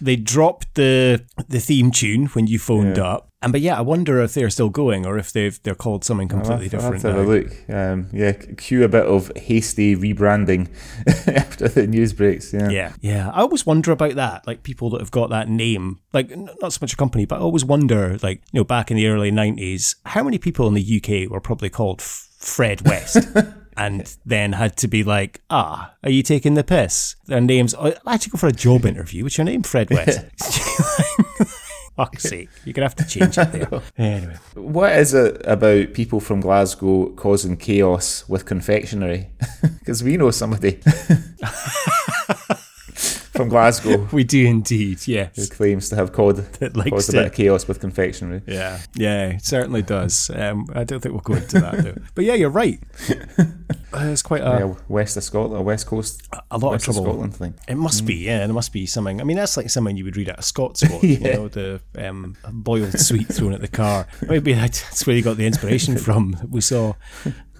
They dropped the the theme tune when you phoned up. And but yeah, I wonder if they're still going or if they've they're called something I'll completely I'll have different to have now. a look. Um, yeah, cue a bit of hasty rebranding after the news breaks. Yeah. Yeah, yeah. I always wonder about that. Like people that have got that name, like n- not so much a company, but I always wonder, like you know, back in the early nineties, how many people in the UK were probably called F- Fred West, and then had to be like, ah, are you taking the piss? Their names. I had to go for a job interview. What's your name, Fred West? Fuck's sake, you're gonna have to change it there. Anyway, What is it about people from Glasgow causing chaos with confectionery? Because we know somebody from Glasgow we do indeed. Yeah. Who claims to have caused, That caused a to- bit of chaos with confectionery. Yeah, yeah, it certainly does. Um, I don't think we'll go into that though. But yeah, you're right. Uh, It's quite a, Yeah, west of Scotland, a west coast, a lot of west trouble. Scotland thing. It must be, yeah. There must be something. I mean, that's like something you would read out of Scott's book, you know, the um, boiled sweet thrown at the car. Maybe that's where you got the inspiration from. We saw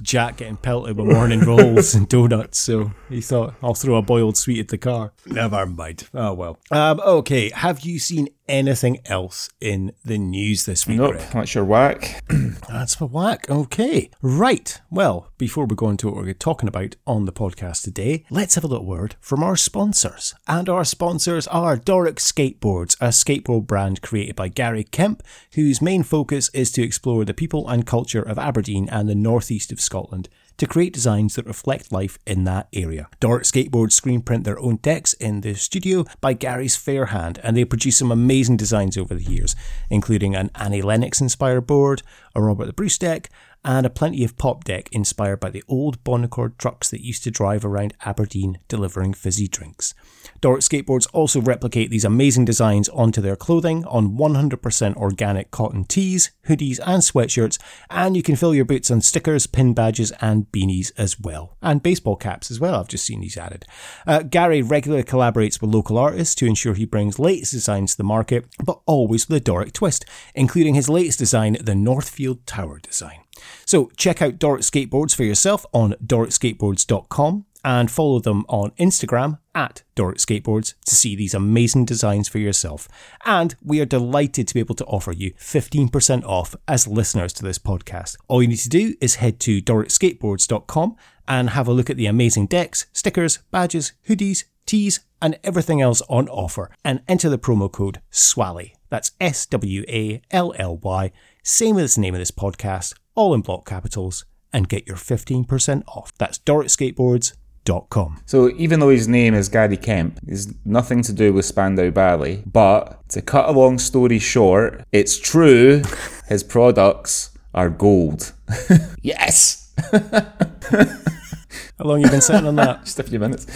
Jack getting pelted with morning rolls and donuts, so he thought, I'll throw a boiled sweet at the car. Never mind. Oh, well. Um, okay, have you seen anything else in the news this week, Nope, Greg? that's your whack. That's for whack. Okay. Right. Well, before we go into what we're talking about on the podcast today, let's have a little word from our sponsors. And our sponsors are Doric Skateboards, a skateboard brand created by Gary Kemp, whose main focus is to explore the people and culture of Aberdeen and the northeast of Scotland to create designs that reflect life in that area. Doric Skateboards screen print their own decks in the studio by Gary's Fairhand, and they produce some amazing designs over the years, including an Annie Lennox inspired board, a Robert the Bruce deck, and a plenty of pop deck inspired by the old Bon Accord trucks that used to drive around Aberdeen delivering fizzy drinks. Doric Skateboards also replicate these amazing designs onto their clothing on 100% organic cotton tees, hoodies, and sweatshirts, and you can fill your boots on stickers, pin badges, and beanies as well. And baseball caps as well, I've just seen these added. Uh, Gary regularly collaborates with local artists to ensure he brings latest designs to the market, but always with a Doric twist, including his latest design, the Northfield Tower design. So check out Doric Skateboards for yourself on doricskateboards.com and follow them on Instagram at Doric Skateboards to see these amazing designs for yourself. And we are delighted to be able to offer you 15% off as listeners to this podcast. All you need to do is head to doricskateboards.com and have a look at the amazing decks, stickers, badges, hoodies, tees, and everything else on offer and enter the promo code SWALLY. That's S W A L L Y, same as the name of this podcast, all in block capitals, and get your 15% off. That's doricskateboards.com. So even though his name is Gary Kemp, he's nothing to do with Spandau Ballet. But to cut a long story short, it's true his products are gold. yes. How long you been sitting on that? Just a few minutes.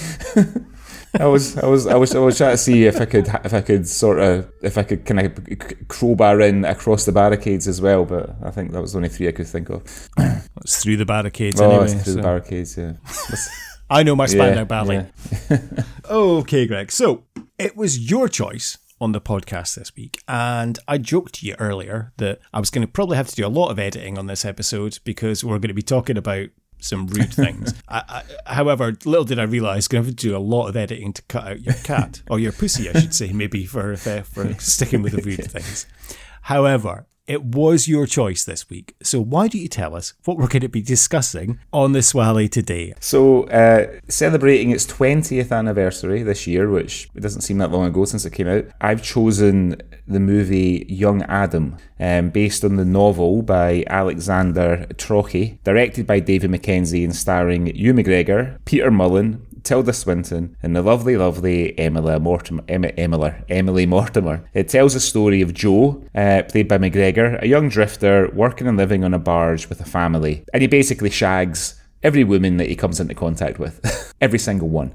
I was, I was, I was, I was trying to see if I could, if I could sort of, if I could kind of crowbar in across the barricades as well. But I think that was the only three I could think of. It's through the barricades Oh, anyway. it's through so- the barricades. Yeah. I know my Spandau Yeah, Ballet. okay, Greg. So it was your choice on the podcast this week, and I joked to you earlier that I was going to probably have to do a lot of editing on this episode because we're going to be talking about some rude things. I, I, however, little did I realise, going to have to do a lot of editing to cut out your cat or your pussy, I should say, maybe for for, for sticking with the rude things. However, it was your choice this week, so why don't you tell us what we're going to be discussing on the Swally today? So, uh, celebrating its 20th anniversary this year, which it doesn't seem that long ago since it came out, I've chosen the movie Young Adam, um, based on the novel by Alexander Trocchi, directed by David Mackenzie and starring Ewan McGregor, Peter Mullan, Tilda Swinton and the lovely, lovely Emily Mortimer. Em- Emily, Emily Mortimer. It tells the story of Joe, uh, played by McGregor, a young drifter working and living on a barge with a family, and he basically shags every woman that he comes into contact with, every single one.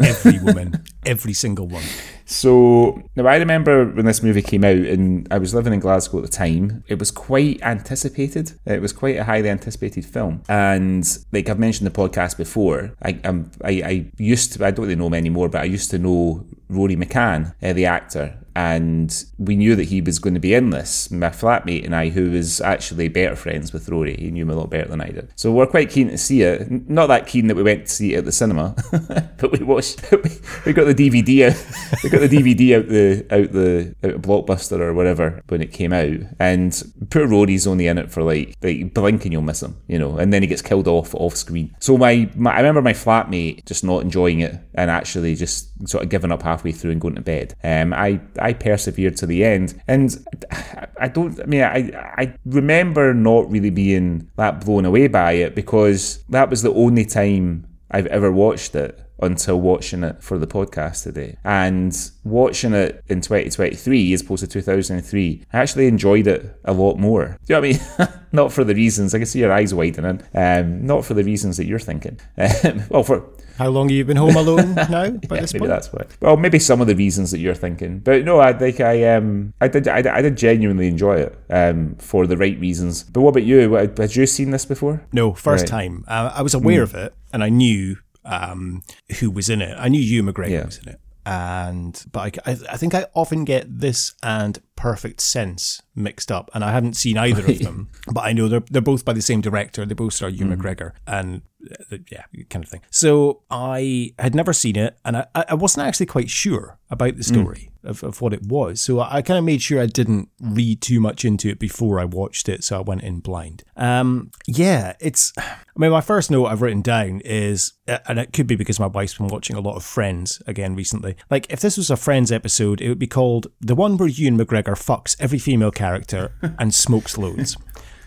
Every woman, every single one. So now I remember when this movie came out, and I was living in Glasgow at the time. It was quite anticipated. It was quite a highly anticipated film, and like I've mentioned the podcast before, I um, I, I used to I don't really know him anymore, but I used to know Rory McCann, uh, the actor, and we knew that he was going to be in this. My flatmate and I, who was actually better friends with Rory, he knew him a lot better than I did. So we're quite keen to see it. Not that keen that we went to see it at the cinema, but we watched. we got the DVD. Got the DVD out the out the out of Blockbuster or whatever when it came out, and poor Rory's only in it for like like blink and you'll miss him, you know, and then he gets killed off off screen. So my, my I remember my flatmate just not enjoying it and actually just sort of giving up halfway through and going to bed. Um, I I persevered to the end, and I don't. I mean, I I remember not really being that blown away by it because that was the only time I've ever watched it until watching it for the podcast today. And watching it in 2023 as opposed to 2003, I actually enjoyed it a lot more. Do you know what I mean? not for the reasons, I can see your eyes widening, um, not for the reasons that you're thinking. Um, well, for How long have you been home alone now? By yeah, this maybe point? that's why. Well, maybe some of the reasons that you're thinking, but no, I think I um I did I, did- I did genuinely enjoy it um for the right reasons. But what about you? Had you seen this before? No, first Right. time. Uh, I was aware of it, and I knew um, who was in it. I knew Ewan McGregor Yeah. was in it, and but I, I, I think I often get this and Perfect Sense mixed up, and I hadn't seen either of them. But I know they're they're both by the same director. They both star Ewan McGregor, and uh, yeah, kind of thing. So I had never seen it, and I, I wasn't actually quite sure about the story of, of what it was. So I, I kind of made sure I didn't read too much into it before I watched it. So I went in blind. Um, yeah, it's. I mean, my first note I've written down is, and it could be because my wife's been watching a lot of Friends again recently. Like, if this was a Friends episode, it would be called the one where Ewan McGregor fucks every female character and smokes loads.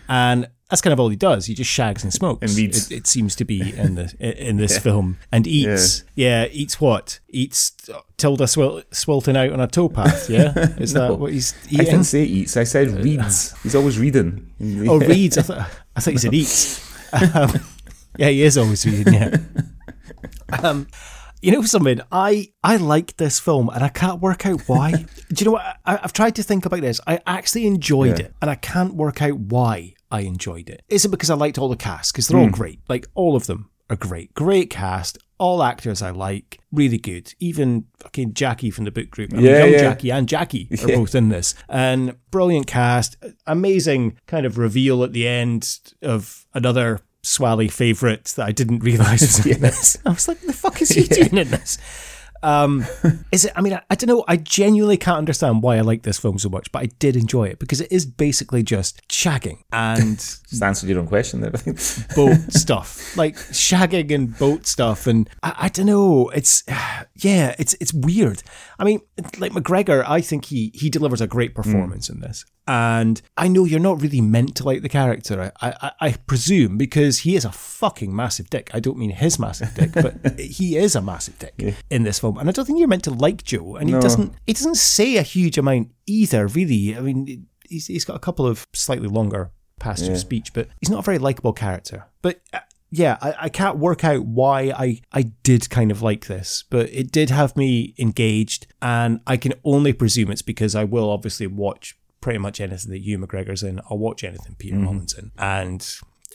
And that's kind of all he does. He just shags and smokes. And reads. It, it seems to be in the in this film and eats. Yeah. eats what? Eats Tilda Swil- Swilton out on a towpath. Yeah, is No. that what he's I eating? didn't say eats. I said reads. He's always reading. Oh, reads. I thought, I thought you said eats. Um, yeah, he is always reading. Yeah. Um, you know something? I I like this film, and I can't work out why. Do you know what? I, have tried to think about this. I actually enjoyed Yeah. it, and I can't work out why I enjoyed it. Is it because I liked all the cast? Because they're all hmm. great. Like all of them are great. Great cast. All actors I like. Really good. Even fucking Jackie from the book group. I mean, Yeah, young yeah. Jackie and Jackie are both in this. And brilliant cast. Amazing kind of reveal at the end of another Swally favourite that I didn't realise was in this. I was like, the fuck is he doing in this? Um, is it? I mean, I, I don't know. I genuinely can't understand why I like this film so much, but I did enjoy it because it is basically just shagging and Just answered your own question there. Boat stuff, like shagging and boat stuff, and I, I don't know. It's yeah, it's it's weird. I mean, like McGregor, I think he he delivers a great performance in this, and I know you're not really meant to like the character. I I, I presume because he is a fucking massive dick. I don't mean his massive dick, but he is a massive dick in this film, and I don't think you're meant to like Joe, and he doesn't he doesn't say a huge amount either. Really, I mean, he's he's got a couple of slightly longer passages of speech, but he's not a very likable character. But uh, yeah, I, I can't work out why I, I did kind of like this, but it did have me engaged, and I can only presume it's because I will obviously watch pretty much anything that Ewan McGregor's in. I'll watch anything Peter in, and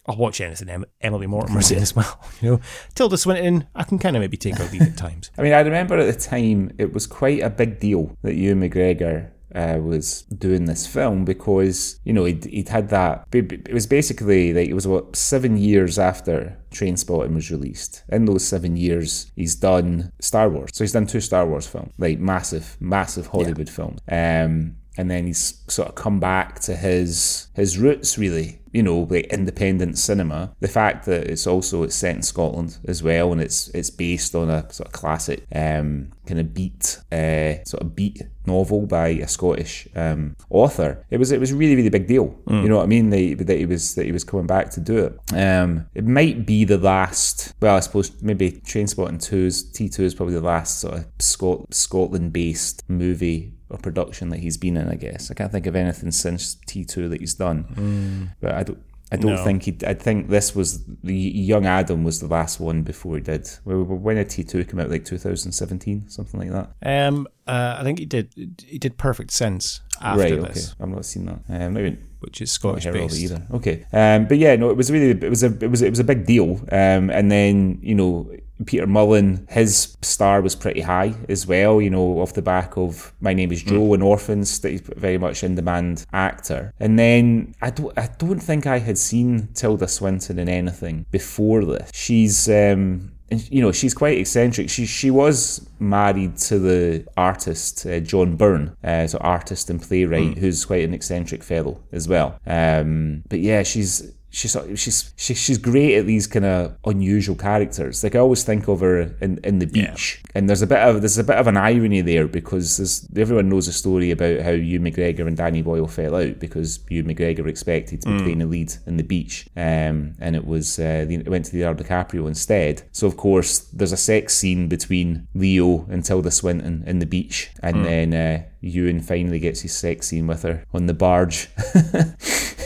I'll watch anything em- Emily Mortimer's in as well. You know, Tilda Swinton, I can kind of maybe take or leave at times. I mean, I remember at the time it was quite a big deal that Ewan McGregor uh, was doing this film because you know he'd, he'd had that. It was basically like it was what seven years after Trainspotting was released. In those seven years, he's done Star Wars. So he's done two Star Wars films, like massive, massive Hollywood films. Um, and then he's sort of come back to his his roots really you know like independent cinema. The fact that it's also it's set in Scotland as well and it's it's based on a sort of classic um kind of beat uh sort of beat novel by a Scottish um author. It was it was really really big deal. You know what I mean? That, that he was that he was coming back to do it. Um it might be the last well I suppose maybe Trainspotting 2's T2 is probably the last sort of Scot- Scotland based movie or production that he's been in. I guess I can't think of anything since T two that he's done. But I don't. I don't No. think he. I think this was the Young Adam was the last one before he did. When when did T two come out? Like 2017, something like that. Um, uh, I think he did he did Perfect Sense after right. Okay. this, I've not seen that. Um, maybe which is Scottish based. either. Okay. Um, but yeah, no, it was really it was a it was it was a big deal. Um, and then you know Peter Mullan, his star was pretty high as well. You know, off the back of My Name Is Joe and Orphans, that he's very much in demand actor. And then I don't I don't think I had seen Tilda Swinton in anything before this. She's um. And, you know she's quite eccentric. She she was married to the artist uh, John Byrne, uh, so artist and playwright, who's quite an eccentric fellow as well. Um, but yeah, she's she's she's she, she's great at these kind of unusual characters. Like I always think of her in, in the beach, and there's a bit of there's a bit of an irony there because everyone knows a story about how Ewan McGregor and Danny Boyle fell out because Ewan McGregor expected to be playing the lead in the beach, um, and it was uh, the- it went to Leonardo DiCaprio instead. So of course there's a sex scene between Leo and Tilda Swinton in the beach, and then uh, Ewan finally gets his sex scene with her on the barge.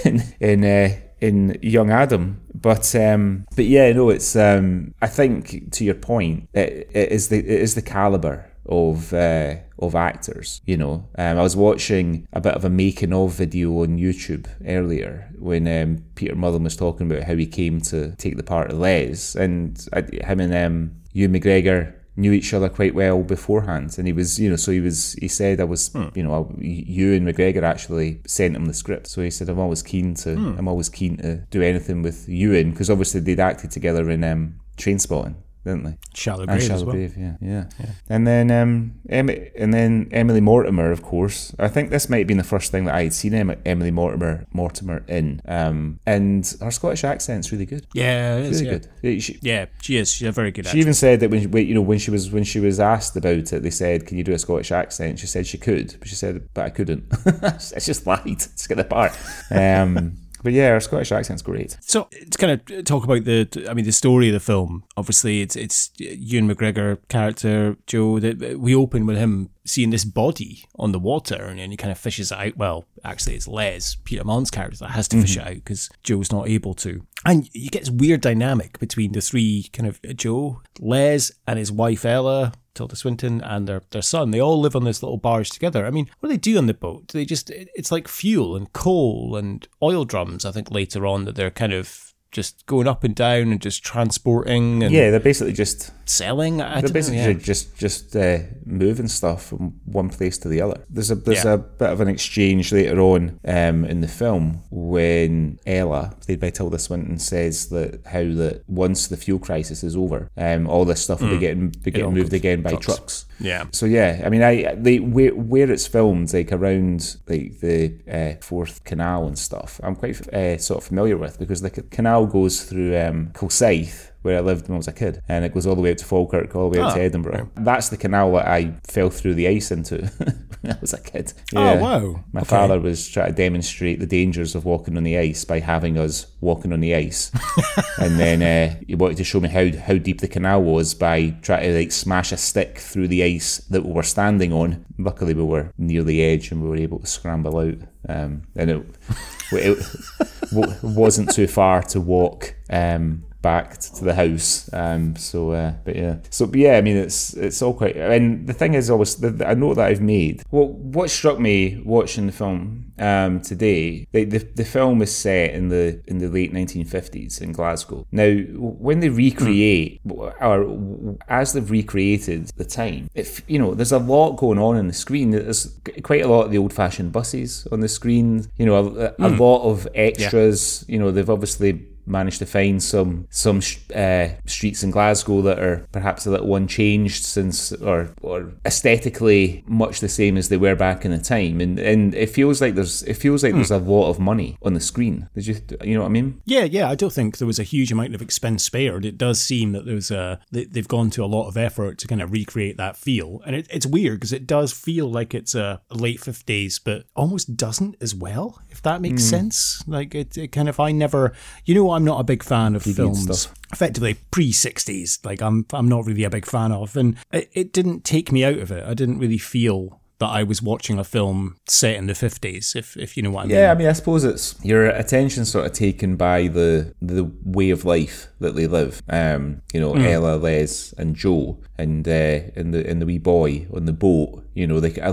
In in, uh, in Young Adam. But um, but yeah, no, it's um, I think to your point, it, it is the it is the caliber of uh, of actors. You know, um, I was watching a bit of a making of video on YouTube earlier when um, Peter Mullan was talking about how he came to take the part of Les, and I, him and um, Ewan McGregor knew each other quite well beforehand and he was you know so he was he said I was you know I, Ewan McGregor actually sent him the script. So he said I'm always keen to I'm always keen to do anything with Ewan because obviously they'd acted together in um, Trainspotting didn't they Shallow and Grave Shallow as well. Grave, yeah, yeah, And then, um, Em- and then Emily Mortimer, of course. I think this might have been the first thing that I had seen em- Emily Mortimer Mortimer in. Um, and her Scottish accent's really good, Yeah, it is, really yeah. good. She, Yeah, she is. She's a very good she actress. even said that when you know when she was when she was asked about it, they said, "Can you do a Scottish accent?" She said she could, but she said, "But I couldn't." I just lied to get the part. Um, but yeah, her Scottish accent's great. So to kind of talk about the, I mean, the story of the film. Obviously, it's it's Ewan McGregor character Joe. That we open with him seeing this body on the water and then he kind of fishes it out. Well, actually, it's Les, Peter Mullan's character, that has to fish mhm. it out because Joe's not able to. And you get this weird dynamic between the three kind of Joe, Les, and his wife Ella, Tilda Swinton, and their, their son. They all live on this little barge together. I mean, what do they do on the boat? Do they just, it's like fuel and coal and oil drums, I think later on, that they're kind of just going up and down and just transporting and Yeah, they're basically just selling. I they're don't know, basically yeah. just just uh, moving stuff from one place to the other. There's a there's Yeah. a bit of an exchange later on um, in the film when Ella, played by Tilda Swinton, says that how that once the fuel crisis is over, um, all this stuff will be getting be Mm. getting moved again by trucks. trucks. Yeah. So yeah, I mean, I they where, where it's filmed, like around like the uh, Forth Canal and stuff, I'm quite uh, sort of familiar with because the canal goes through um, Kilsyth, where I lived when I was a kid, and it goes all the way up to Falkirk, all the way up Ah, to Edinburgh. That's the canal that I fell through the ice into when I was a kid. Oh, wow. My Okay. father was trying to demonstrate the dangers of walking on the ice by having us walking on the ice, and then uh, he wanted to show me how how deep the canal was by trying to like smash a stick through the ice that we were standing on. Luckily, we were near the edge and we were able to scramble out. Um, and it, it wasn't too far to walk. Um, back t- to the house um so uh but yeah. So but yeah i mean it's it's all quite and the thing is always the, the- a note that i've made well what struck me watching the film um today the, the the film is set in the in the late 1950s in glasgow. Now when they recreate or as they've recreated the time if you know there's a lot going on in the screen. There's quite a lot of the old-fashioned buses on the screen you know a, a lot of extras you know they've obviously managed to find some some uh, streets in Glasgow that are perhaps a little unchanged since or or aesthetically much the same as they were back in the time. And and it feels like there's it feels like there's a lot of money on the screen. Did you you know what I mean? Yeah, yeah, I don't think there was a huge amount of expense spared. It does seem that there's a they, they've gone to a lot of effort to kind of recreate that feel, and it, it's weird because it does feel like it's a late fifties, but almost doesn't as well. If that makes sense, like it, it kind of I never, you know, I'm not a big fan of films. stuff. Effectively pre sixties, like I'm, I'm not really a big fan of, and it, it didn't take me out of it. I didn't really feel that I was watching a film set in the fifties, if if you know what I mean. Yeah, I mean, I suppose it's your attention sort of taken by the the way of life that they live. Um, you know, Ella, Les, and Joe, and uh, and the and the wee boy on the boat. You know, like a,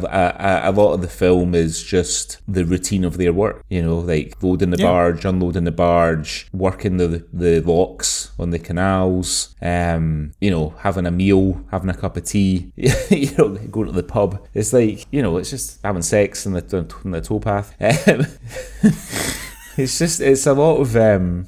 a, a lot of the film is just the routine of their work. You know, like loading the Yeah. barge, unloading the barge, working the the locks on the canals. Um, you know, having a meal, having a cup of tea. you know, going to the pub. It's like you know, it's just having sex in the in the towpath. It's just it's a lot of um,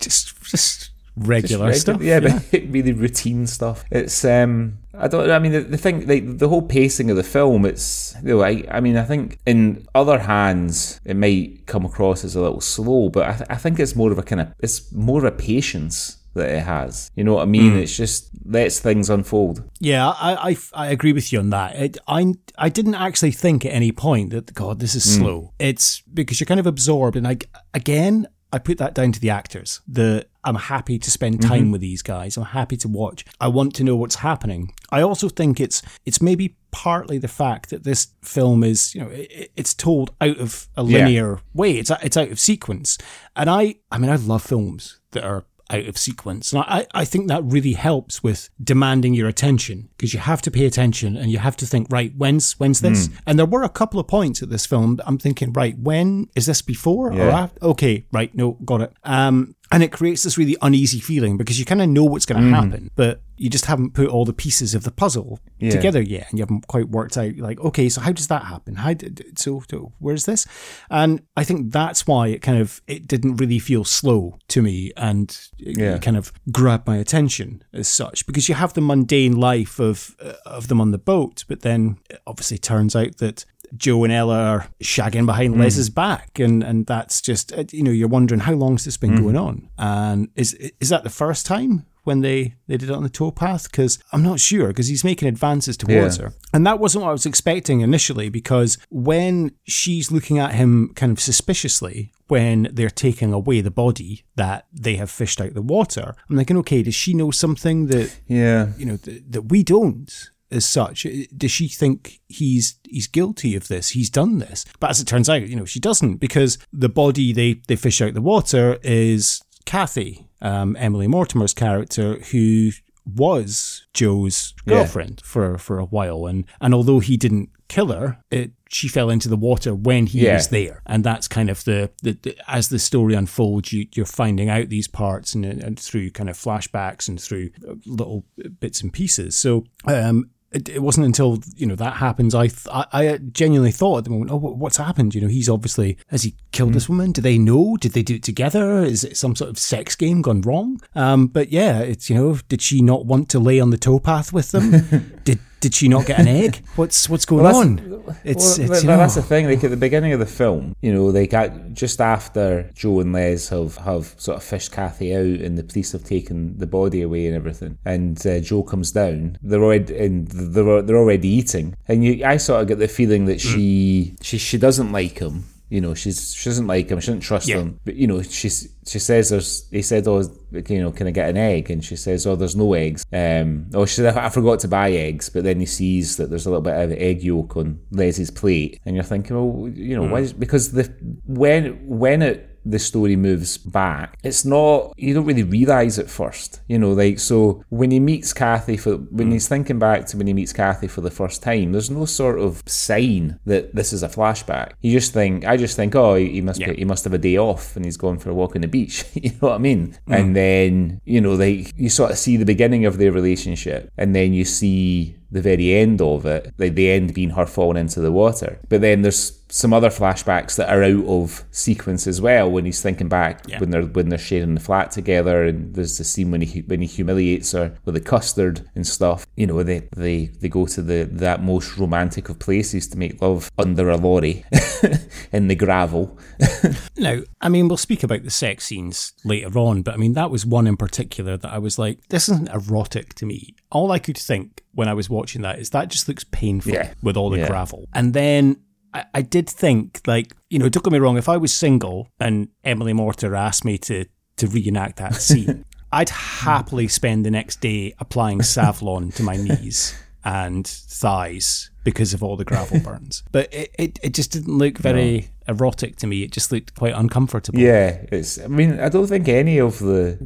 just just just regular regu- stuff. Yeah, but really routine stuff. It's um, I don't. I mean, the, the thing, like the whole pacing of the film. It's you know, I, I mean, I think in other hands it might come across as a little slow, but I, th- I think it's more of a kind of it's more of a patience that it has. You know what I mean? Hmm. It's just lets things unfold. Yeah, I, I, I agree with you on that. It, I I didn't actually think at any point that God, this is hmm. slow. It's because you're kind of absorbed, and I again I put that down to the actors. The I'm happy to spend time with these guys. I'm happy to watch. I want to know what's happening. I also think it's it's maybe partly the fact that this film is you know it, it's told out of a Yeah. linear way. It's it's out of sequence, and I I mean I love films that are out of sequence. And I, I think that really helps with demanding your attention because you have to pay attention and you have to think, right, when's when's this? And there were a couple of points at this film that I'm thinking, right, when is this before or after? Okay, right, no, got it. Um, and it creates this really uneasy feeling because you kind of know what's going to happen, but you just haven't put all the pieces of the puzzle Yeah. together yet, and you haven't quite worked out like, okay, so how does that happen? How did so, so where's this? And I think that's why it kind of it didn't really feel slow to me, and it, Yeah. it kind of grabbed my attention as such because you have the mundane life of uh, of them on the boat, but then it obviously turns out that. Joe and Ella are shagging behind Les's back, and and that's just uh, you know you're wondering how long's this been going on, and is is that the first time when they they did it on the towpath? Because I'm not sure because he's making advances towards Yeah. her, and that wasn't what I was expecting initially. Because when she's looking at him kind of suspiciously when they're taking away the body that they have fished out the water, I'm thinking, okay, does she know something that Yeah. you know th- that we don't? As such. Does she think he's he's guilty of this? He's done this, but as it turns out, you know, she doesn't because the body they they fish out the water is Kathy, um, Emily Mortimer's character, who was Joe's girlfriend yeah. for for a while, and and although he didn't kill her, it she fell into the water when he yeah. was there, and that's kind of the, the, the, as the story unfolds, you, you're finding out these parts and, and through kind of flashbacks and through little bits and pieces. So um, it, it, wasn't until you know that happens. I, th- I genuinely thought at the moment, oh, what's happened? You know, he's obviously has he killed mm. this woman? Do they know? Did they do it together? Is it some sort of sex game gone wrong? Um, but yeah, it's you know, did she not want to lay on the towpath with them? did did she not get an egg? What's what's going well, on? It's, well, it's that's the thing. Like at the beginning of the film, you know, they got just after Joe and Les have have sort of fished Kathy out, and the police have taken the body away and everything, and uh, Joe comes down. They're already and they're they're already eating, and you, I sort of get the feeling that she she she doesn't like him you know, she's she doesn't like him. She doesn't trust yeah. him. But you know, she's she says there's. He said, "Oh, you know, can I get an egg?" And she says, "Oh, there's no eggs." Um, oh, she said, "I forgot to buy eggs." But then he sees that there's a little bit of egg yolk on Leslie's plate, and you're thinking, well, you know, mm. why? Is, because the when when it the story moves back. It's not you don't really realise at first, you know, like so when he meets Kathy for when mm. he's thinking back to when he meets Kathy for the first time, there's no sort of sign that this is a flashback. You just think I just think, oh, he must yeah. be, he must have a day off and he's going for a walk on the beach. you know what I mean? Mm. And then you know, like you sort of see the beginning of their relationship, and then you see the very end of it, like the end being her falling into the water. But then there's some other flashbacks that are out of sequence as well when he's thinking back yeah. when they're when they're sharing the flat together and there's the scene when he when he humiliates her with the custard and stuff you know they they, they go to the that most romantic of places to make love under a lorry in the gravel now I mean we'll speak about the sex scenes later on but I mean that was one in particular that I was like this isn't erotic to me all I could think when I was watching that is that just looks painful yeah. with all the yeah. gravel and then I, I did think, like, you know, don't get me wrong, if I was single and Emily Mortimer asked me to, to reenact that scene, I'd happily spend the next day applying Savlon to my knees and thighs because of all the gravel burns. But it, it, it just didn't look very no. erotic to me. It just looked quite uncomfortable. Yeah, it's. I mean, I don't think any of the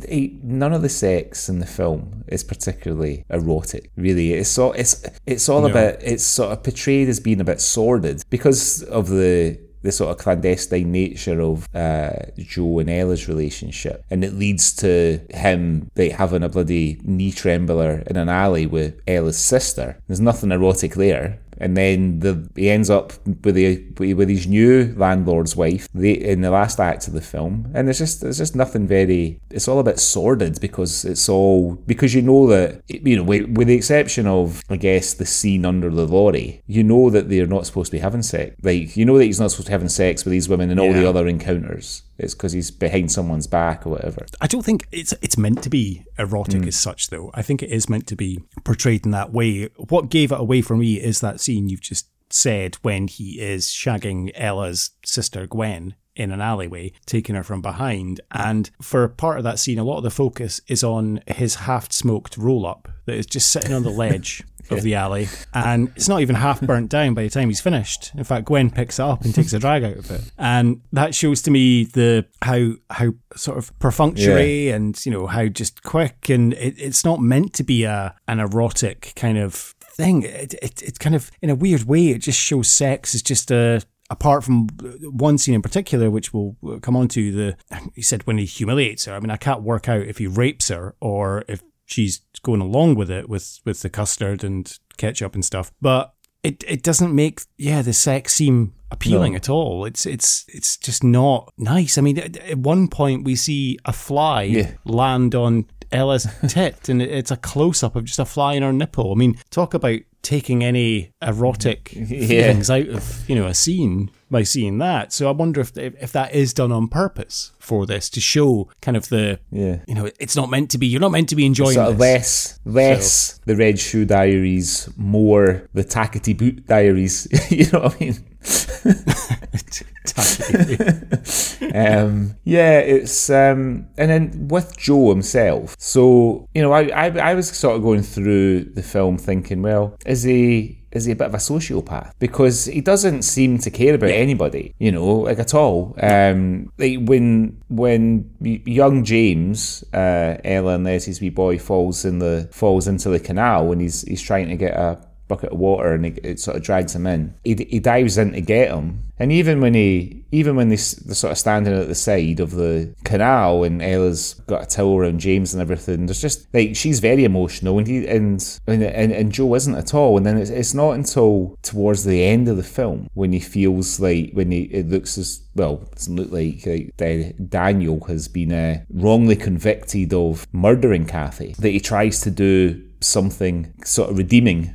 none of the sex in the film is particularly erotic. Really, it's so it's it's all no. about it's sort of portrayed as being a bit sordid because of the the sort of clandestine nature of uh, Joe and Ella's relationship, and it leads to him like having a bloody knee trembler in an alley with Ella's sister. There's nothing erotic there and then the, he ends up with the with his new landlord's wife in the last act of the film, and there's just there's just nothing very. It's all a bit sordid because it's all because you know that you know with, with the exception of I guess the scene under the lorry, you know that they're not supposed to be having sex. Like you know that he's not supposed to be having sex with these women in yeah. all the other encounters. It's because he's behind someone's back or whatever. I don't think it's it's meant to be erotic mm. as such, though. I think it is meant to be portrayed in that way. What gave it away for me is that scene you've just said when he is shagging Ella's sister Gwen in an alleyway, taking her from behind. And for a part of that scene, a lot of the focus is on his half smoked roll up that is just sitting on the ledge of the alley, and it's not even half burnt down by the time he's finished. In fact, Gwen picks it up and takes a drag out of it, and that shows to me the how how sort of perfunctory and you know how just quick, and it, it's not meant to be a an erotic kind of thing. It, it it kind of in a weird way it just shows sex as just a apart from one scene in particular, which we'll come on to, the he said when he humiliates her. I mean, I can't work out if he rapes her or if she's going along with it with with the custard and ketchup and stuff. But it it doesn't make yeah the sex seem appealing no. at all. It's it's it's just not nice. I mean, at, one point we see a fly yeah. land on Ella's tit, and it's a close up of just a fly in her nipple. I mean, talk about taking any erotic yeah. feelings out of you know a scene by seeing that. So I wonder if if that is done on purpose for this to show kind of the Yeah. you know it's not meant to be. You're not meant to be enjoying Sort of this. less, less the Red Shoe Diaries, more the Tackety Boot Diaries. you know what I mean? um, yeah, it's um, and then with Joe himself. So you know, I, I I was sort of going through the film thinking, well, is he is he a bit of a sociopath? Because he doesn't seem to care about anybody, you know, like at all. Um, like when when young James, uh, Ella and Leslie's wee boy falls in the falls into the canal when he's he's trying to get a bucket of water and it, it sort of drags him in. He, he dives in to get him, and even when he even when they they're sort of standing at the side of the canal and Ella's got a towel around James and everything, there's just like she's very emotional and he and and, and, and Joe isn't at all. And then it's, it's not until towards the end of the film when he feels like when he it looks as well, it doesn't look like, like Daniel has been uh, wrongly convicted of murdering Kathy that he tries to do something sort of redeeming.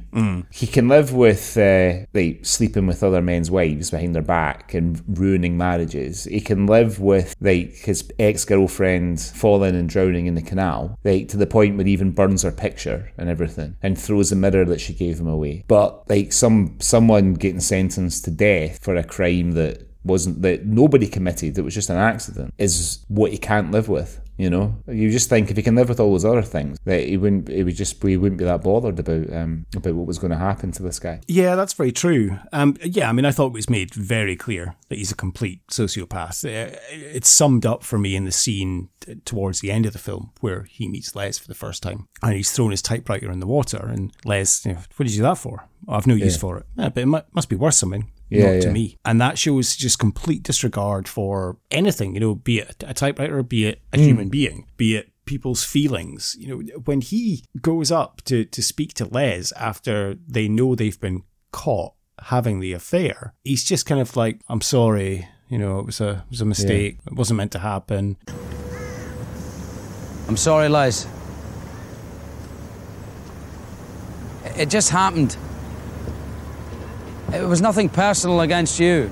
He can live with uh, like sleeping with other men's wives behind their back and ruining marriages. He can live with like his ex girlfriend falling and drowning in the canal, like to the point where he even burns her picture and everything, and throws a mirror that she gave him away. But like some someone getting sentenced to death for a crime that wasn't that nobody committed, it was just an accident, is what he can't live with. You know, you just think if he can live with all those other things, that he wouldn't, he would just, he wouldn't be that bothered about um, about what was going to happen to this guy. Yeah, that's very true. Um, yeah, I mean, I thought it was made very clear that he's a complete sociopath. Uh, It's summed up for me in the scene towards the end of the film where he meets Les for the first time and he's thrown his typewriter in the water. And Les, you know, what did you do that for? "Oh, I've no use for it. Yeah, but it must be worth something. Yeah, not to yeah. me. And that shows just complete disregard for anything, you know, be it a typewriter, be it a hmm. human being, be it people's feelings. You know, when he goes up to, to speak to Les after they know they've been caught having the affair, he's just kind of like, I'm sorry, you know, it was a it was a mistake. It wasn't meant to happen. I'm sorry, Les. It just happened. It was nothing personal against you.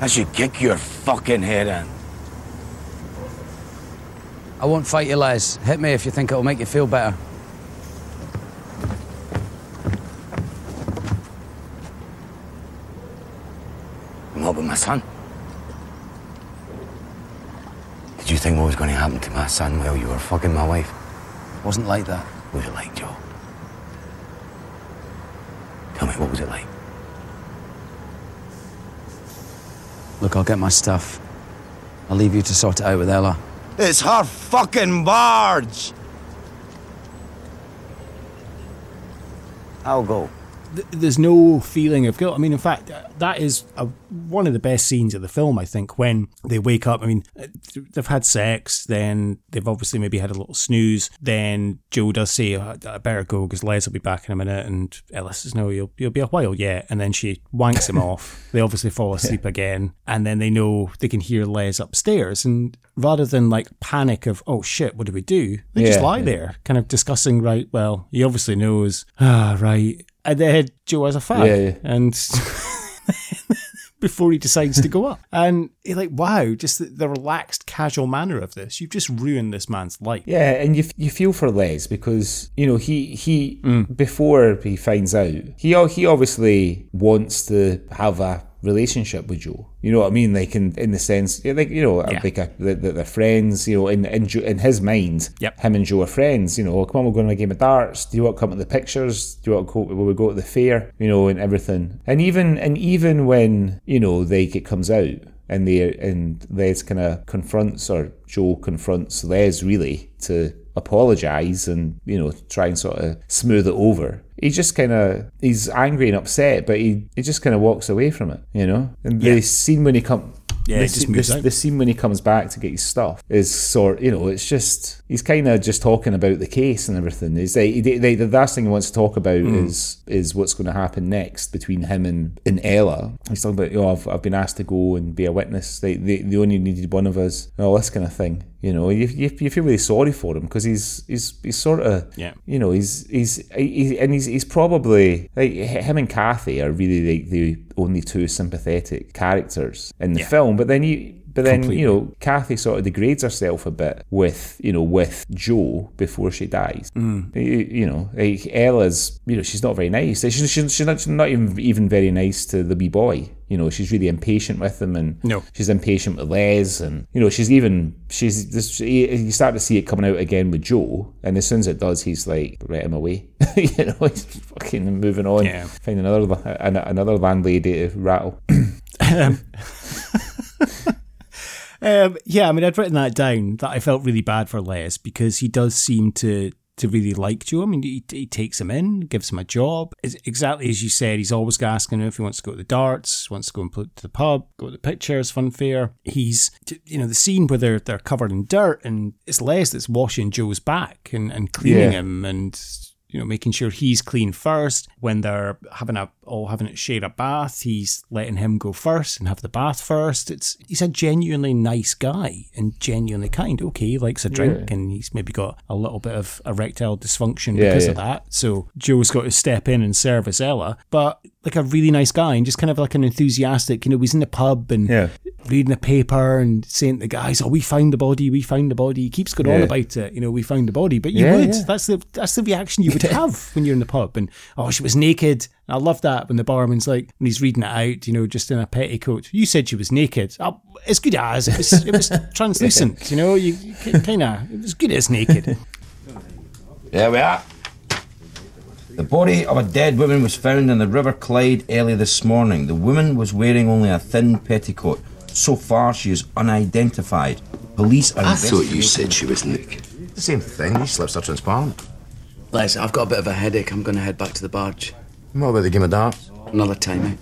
I should kick your fucking head in. I won't fight you, Les. Hit me if you think it'll make you feel better. What about my son? Did you think what was going to happen to my son while you were fucking my wife? It Wasn't like that. What was it like, Joe? Tell me, what was it like? Look, I'll get my stuff. I'll leave you to sort it out with Ella. It's her fucking barge! I'll go. Th- there's no feeling of guilt. I mean, in fact, uh, that is a, one of the best scenes of the film. I think when they wake up. I mean, uh, they've had sex, then they've obviously maybe had a little snooze. Then Joe does say, "I I better go because Les will be back in a minute," and Ellis says, "No, you'll you'll be a while yet." And then she wanks him off. They obviously fall asleep again, and then they know they can hear Les upstairs, and rather than like panic of "Oh shit, what do we do?" They just lie yeah. there, kind of discussing. Right, well, he obviously knows. Ah, right. And they had Joe as a fag, Yeah, yeah. and before he decides to go up, and you're like, wow, just the, the relaxed, casual manner of this. You've just ruined this man's life. Yeah, and you you feel for Les because you know he he mm. before he finds out he he obviously wants to have a relationship with Joe. You know what I mean? Like in in the sense, like you know, Yeah. like a, that that they're friends. You know, in in, Jo- in his mind, Yep. him and Joe are friends. You know, oh, come on, we're going to a game of darts. Do you want to come to the pictures? Do you want to go? Will we go to the fair? You know, and everything. And even and even when you know like it comes out and they and Les kind of confronts or Joe confronts Les really to apologize and you know try and sort of smooth it over. He just kind of he's angry and upset, but he he just kind of walks away from it, you know. And the Yeah. scene when he come. Yeah, the, scene- the, the scene when he comes back to get his stuff is sort, you know, it's just he's kind of just talking about the case and everything. He's like, he, they, the last thing he wants to talk about Hmm. is is what's going to happen next between him and, and Ella. He's talking about, you know, I've, I've been asked to go and be a witness. They, they they only needed one of us, all this kind of thing. You know, you, you, you feel really sorry for him because he's he's he's sort of Yeah. You know, he's he's he, and he's he's probably like him and Kathy are really like the only two sympathetic characters in the Yeah. film. But then you. But then Completely. you know, Kathy sort of degrades herself a bit with you know with Joe before she dies. Mm. You, you know, like Ella's you know she's not very nice. She's, she's, she's, not, she's not even even very nice to the wee boy. You know, she's really impatient with him, and No. she's impatient with Les, and you know, she's even she's this. You start to see it coming out again with Joe, and as soon as it does, he's like, "Let him away." you know, he's fucking moving on, Yeah. find another another landlady to rattle. Um, Um, yeah, I mean, I'd written that down that I felt really bad for Les because he does seem to to really like Joe. I mean, he, he takes him in, gives him a job. It's exactly as you said, he's always asking him if he wants to go to the darts, wants to go and put to the pub, go to the pictures, fun fair. He's, you know, the scene where they're they're covered in dirt and it's Les that's washing Joe's back and, and cleaning Yeah. him and you know, making sure he's clean first. When they're having a all having it share a bath, he's letting him go first and have the bath first. It's he's a genuinely nice guy and genuinely kind. Okay, he likes a drink and he's maybe got a little bit of erectile dysfunction Yeah, because of that. So Joe's got to step in and service Ella, but like a really nice guy and just kind of like an enthusiastic. You know, he's in the pub and Yeah. reading the paper and saying to the guys, "Oh, we found the body, we found the body." He keeps going on about it. You know, we found the body, but you Yeah, would. yeah. That's the that's the reaction you would have when you're in the pub. And oh, she was naked. I love that when the barman's like when he's reading it out. You know, just in a petticoat. You said she was naked. Oh, as good as it was. It was translucent. You know, you, you kind of it was good as naked. There we are. The body of a dead woman was found in the River Clyde early this morning. The woman was wearing only a thin petticoat. So far, she is unidentified. Police are I thought you said she was naked. The same thing. These slips are transparent. Les, I've got a bit of a headache. I'm going to head back to the barge. What about the game of darts? Another time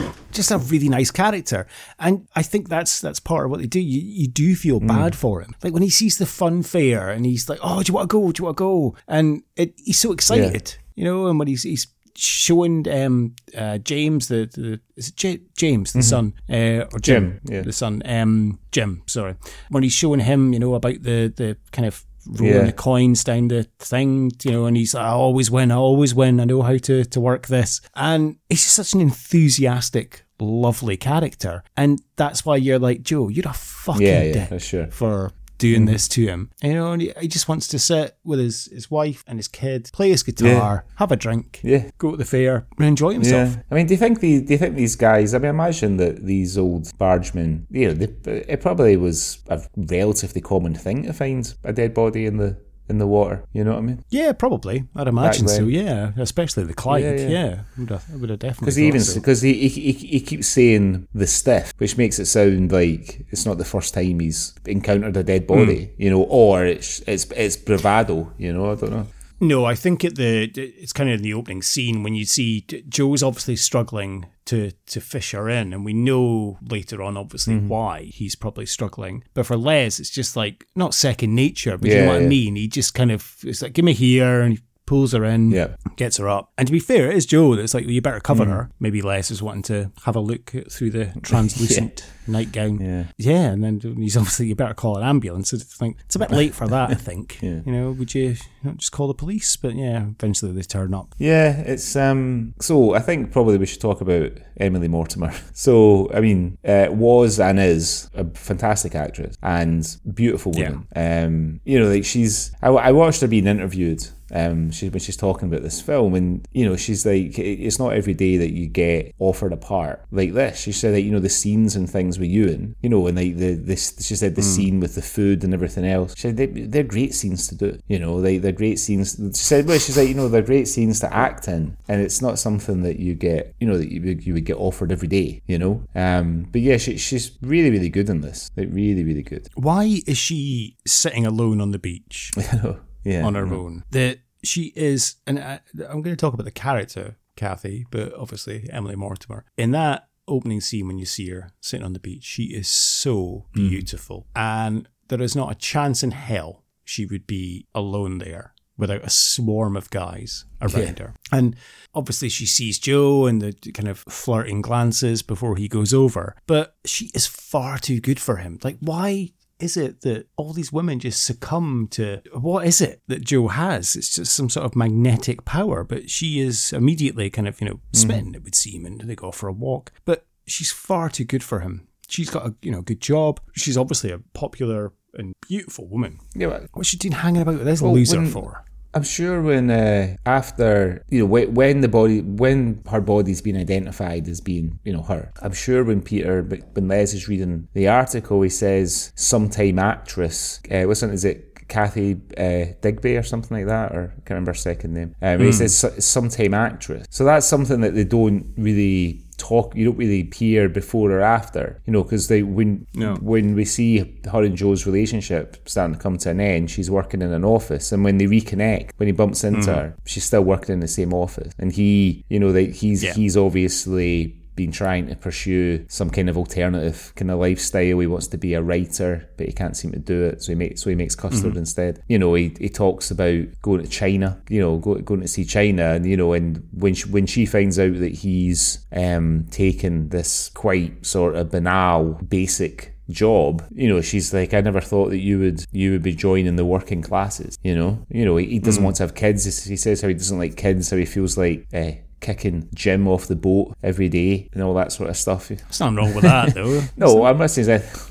out. just a really nice character. And I think that's that's part of what they do. You you do feel bad for him. Like when he sees the fun fair and he's like, Oh, do you want to go? Do you want to go? And it, he's so excited. You know, and when he's he's showing um uh James the, the is it J- James the son uh or Jim, Jim, yeah. the son um Jim sorry when he's showing him you know about the the kind of rolling Yeah. the coins down the thing, you know, and he's like, I always win, I always win, I know how to, to work this. And he's just such an enthusiastic, lovely character. And that's why you're like, Joe, you're a fucking Yeah, yeah, dick sure. For doing hmm. this to him. And, you know, and he, he just wants to sit with his, his wife and his kid, play his guitar, have a drink, Yeah. go to the fair and enjoy himself. Yeah, I mean, do you think the do you think these guys? I mean, imagine that these old bargemen. You know, they, it probably was a relatively common thing to find a dead body in the in the water. You know what I mean? Yeah, probably. I'd imagine so. Yeah, especially the Clyde. Yeah, Yeah, yeah. would have, I would have definitely. Because he even thought so. because he, he he keeps saying the stiff, which makes it sound like it's not the first time he's encountered a dead body. Hmm. You know, or it's it's it's bravado. You know, I don't know. No, I think at the it's kind of in the opening scene when you see Joe's obviously struggling to to fish her in, and we know later on obviously Mm-hmm. why he's probably struggling. But for Les, it's just like not second nature, but you know Yeah, what I mean. He just kind of it's like give me here, and he pulls her in, Yeah. gets her up. And to be fair, it is Joe that's like, well, you better cover her. Maybe Les is wanting to have a look through the translucent nightgown. Yeah. Yeah, and then he's obviously you better call an ambulance. It's like it's a bit late for that, I think. Yeah. You know, would you not just call the police? But yeah, eventually they turn up. Yeah, it's um. So I think probably we should talk about Emily Mortimer. So I mean, uh, was and is a fantastic actress and beautiful woman. Um, you know, like she's. I, I watched her being interviewed. Um, she when she's talking about this film, and you know, she's like, it's not every day that you get offered a part like this. She said that you know the scenes and things with Ewan, you know, and like the this. She said the scene with the food and everything else. She said they, they're great scenes to do. You know, they they're great scenes. She said, well, she's like, you know, they're great scenes to act in, and it's not something that you get, you know, that you would, you would get offered every day. You know, um, but yeah, she, she's really really good in this. Like really really good. Why is she sitting alone on the beach yeah, on her own? That she is, and I, I'm going to talk about the character Kathy, but obviously Emily Mortimer in that opening scene when you see her sitting on the beach. She is so mm-hmm. beautiful, and there is not a chance in hell she would be alone there without a swarm of guys around her. And obviously she sees Joe and the kind of flirting glances before he goes over, but she is far too good for him. Like, why is it that all these women just succumb to what is it that Joe has? It's just some sort of magnetic power, but she is immediately kind of, you know, mm. smitten, it would seem, and they go for a walk. But she's far too good for him. She's got a you know good job. She's obviously a popular and beautiful woman. Yeah, but What's she doing hanging about with this Well, loser for? I'm sure when uh, after you know when, the body when her body's been identified as being you know her, I'm sure when Peter when Les is reading the article, he says sometime actress. Uh, what's it? Is it Kathy uh, Digby or something like that? Or I can't remember her second name. Um, He says sometime actress. So that's something that they don't really talk you don't really hear before or after you know because they when No. when we see her and Joe's relationship starting to come to an end, she's working in an office, and when they reconnect, when he bumps into Mm-hmm. her, she's still working in the same office, and he, you know, that he's Yeah. he's obviously been trying to pursue some kind of alternative kind of lifestyle. He wants to be a writer, but he can't seem to do it, so he makes so he makes custard Mm-hmm. instead. You know, he, he talks about going to China, you know, go, going to see China, and you know, and when she, when she finds out that he's um taken this quite sort of banal, basic job you know she's like i never thought that you would you would be joining the working classes you know you know he, he doesn't want to have kids he says how he doesn't like kids how he feels like eh, kicking Jim off the boat every day and all that sort of stuff There's nothing wrong with that, though. no i'm not saying that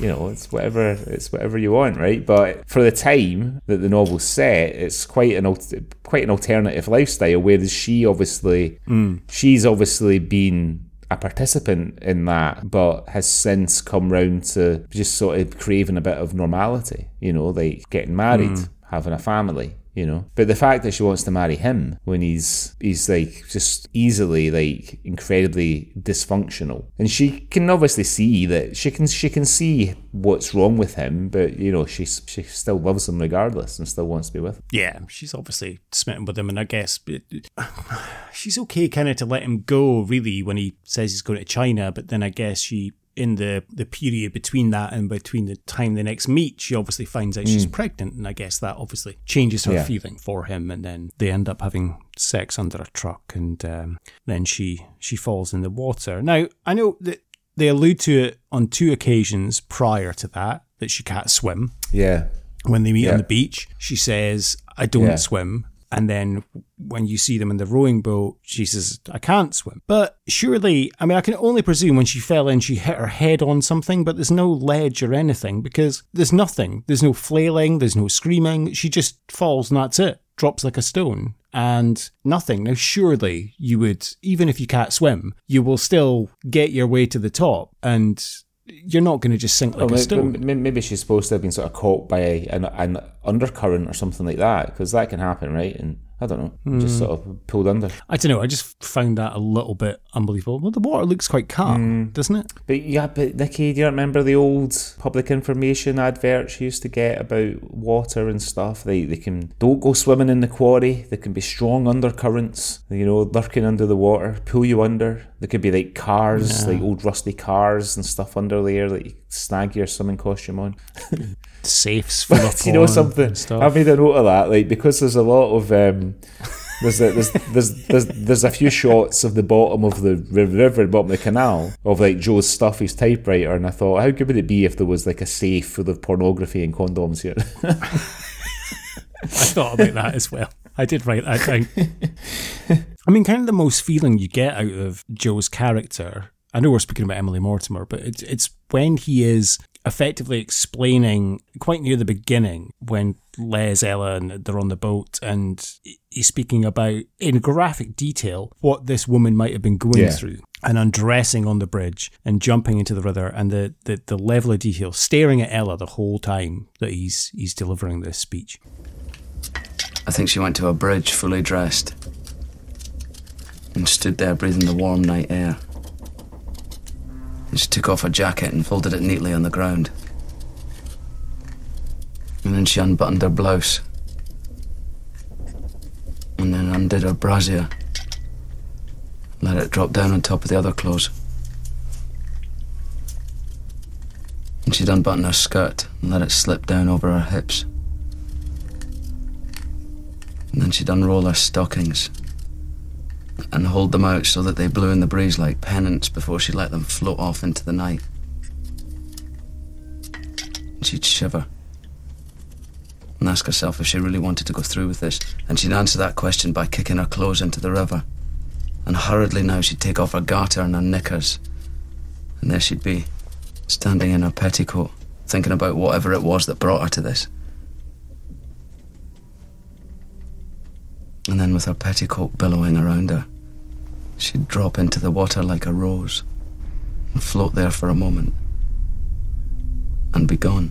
you know, it's whatever it's whatever you want, right? But for the time that the novel's set, it's quite an quite an alternative lifestyle. Whereas she obviously, hmm. she's obviously been a participant in that, but has since come round to just sort of craving a bit of normality. You know, like getting married, hmm. having a family. You know, but the fact that she wants to marry him when he's he's like just easily like incredibly dysfunctional, and she can obviously see that she can she can see what's wrong with him, but you know she she still loves him regardless and still wants to be with him. Yeah, she's obviously smitten with him, and I guess she's okay kind of to let him go, really, when he says he's going to China. But then I guess she, in the the period between that and between the time they next meet, she obviously finds out she's pregnant, and I guess that obviously changes her Yeah. feeling for him. And then they end up having sex under a truck, and um, then she she falls in the water. Now I know that they allude to it on two occasions prior to that that she can't swim Yeah, when they meet Yeah. on the beach. She says, I don't Yeah. swim. And then when you see them in the rowing boat, she says, I can't swim. But surely, I mean, I can only presume when she fell in, she hit her head on something, but there's no ledge or anything because there's nothing. There's no flailing, there's no screaming. She just falls and that's it. Drops like a stone and nothing. Now, surely you would, even if you can't swim, you will still get your way to the top and you're not going to just sink like Well, a stone. maybe she's supposed to have been sort of caught by an, an undercurrent or something like that, because that can happen, right? And I don't know, Hmm. just sort of pulled under. I don't know. I just found that a little bit unbelievable. Well, the water looks quite calm, doesn't it? But yeah, but Nikki, do you remember the old public information adverts you used to get about water and stuff? They they can don't go swimming in the quarry. There can be strong undercurrents, you know, lurking under the water, pull you under. There could be like cars, like old rusty cars and stuff under there that you snag your swimming costume on. Safes full of you know something? stuff. I've made a note of that, like because there's a lot of um, there's, a, there's there's there's there's a few shots of the bottom of the ri- river, bottom of the canal, of like Joe's stuff, his typewriter, and I thought, how good would it be if there was like a safe full of pornography and condoms here? I thought about that as well. I did write that down. I mean, kind of the most feeling you get out of Joe's character. I know we're speaking about Emily Mortimer, but it's it's when he is effectively explaining quite near the beginning when Les, Ella, and they're on the boat, and he's speaking about in graphic detail what this woman might have been going Yeah. through. And undressing on the bridge and jumping into the river, and the, the, the level of detail, staring at Ella the whole time that he's he's delivering this speech. I think she went to a bridge fully dressed and stood there breathing the warm night air. And she took off her jacket and folded it neatly on the ground. And then she unbuttoned her blouse. And then undid her brassiere. Let it drop down on top of the other clothes. And she'd unbutton her skirt and let it slip down over her hips. And then she'd unroll her stockings and hold them out so that they blew in the breeze like pennants before she let them float off into the night. She'd shiver and ask herself if she really wanted to go through with this, and she'd answer that question by kicking her clothes into the river. And hurriedly now she'd take off her garter and her knickers, and there she'd be, standing in her petticoat, thinking about whatever it was that brought her to this. And then, with her petticoat billowing around her, she'd drop into the water like a rose and float there for a moment and be gone.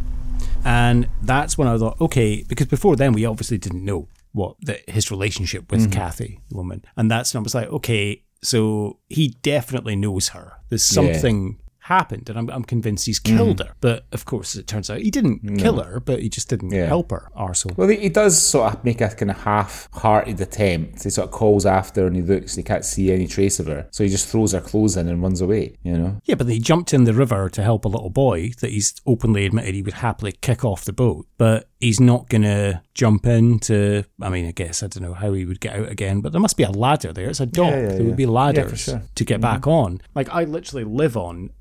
And that's when I thought, okay, because before then we obviously didn't know what the, his relationship with mm-hmm. Kathy, the woman. And that's when I was like, okay, so he definitely knows her. There's something happened, and I'm, I'm convinced he's killed mm. her. But of course, it turns out he didn't kill her, but he just didn't Yeah. help her, arsehole. Well, he, he does sort of make a kind of half-hearted attempt. He sort of calls after her and he looks, and he can't see any trace of her, so he just throws her clothes in and runs away. You know? Yeah, but he jumped in the river to help a little boy that he's openly admitted he would happily kick off the boat. But he's not going to jump in to, I mean, I guess, I don't know how he would get out again, but there must be a ladder there. It's a dock. yeah, there yeah. would be Yeah, ladders sure. to get mm-hmm. back on. Like, I literally live on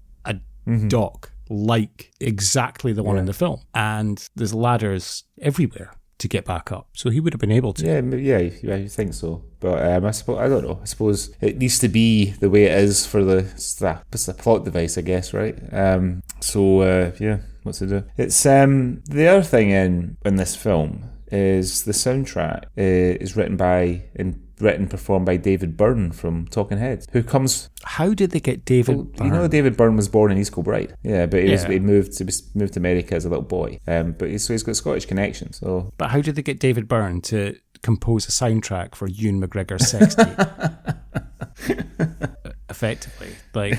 a dock like exactly the one in the film. And there's ladders everywhere to get back up. So he would have been able to. Yeah, yeah, yeah, you think so? But um, I suppose I don't know. I suppose it needs to be the way it is for the it's the, it's the plot device, I guess, right? Um, so uh, yeah, what's to do? It's um the other thing in in this film is the soundtrack uh, is written by and written performed by David Byrne from Talking Heads, who comes. How did they get David? Well, you know, David Byrne was born in East Kilbride. Yeah, but he was he moved to moved to America as a little boy. Um, but he's, so he's got Scottish connections. So But how did they get David Byrne to compose a soundtrack for Ewan McGregor's sex tape? Effectively, like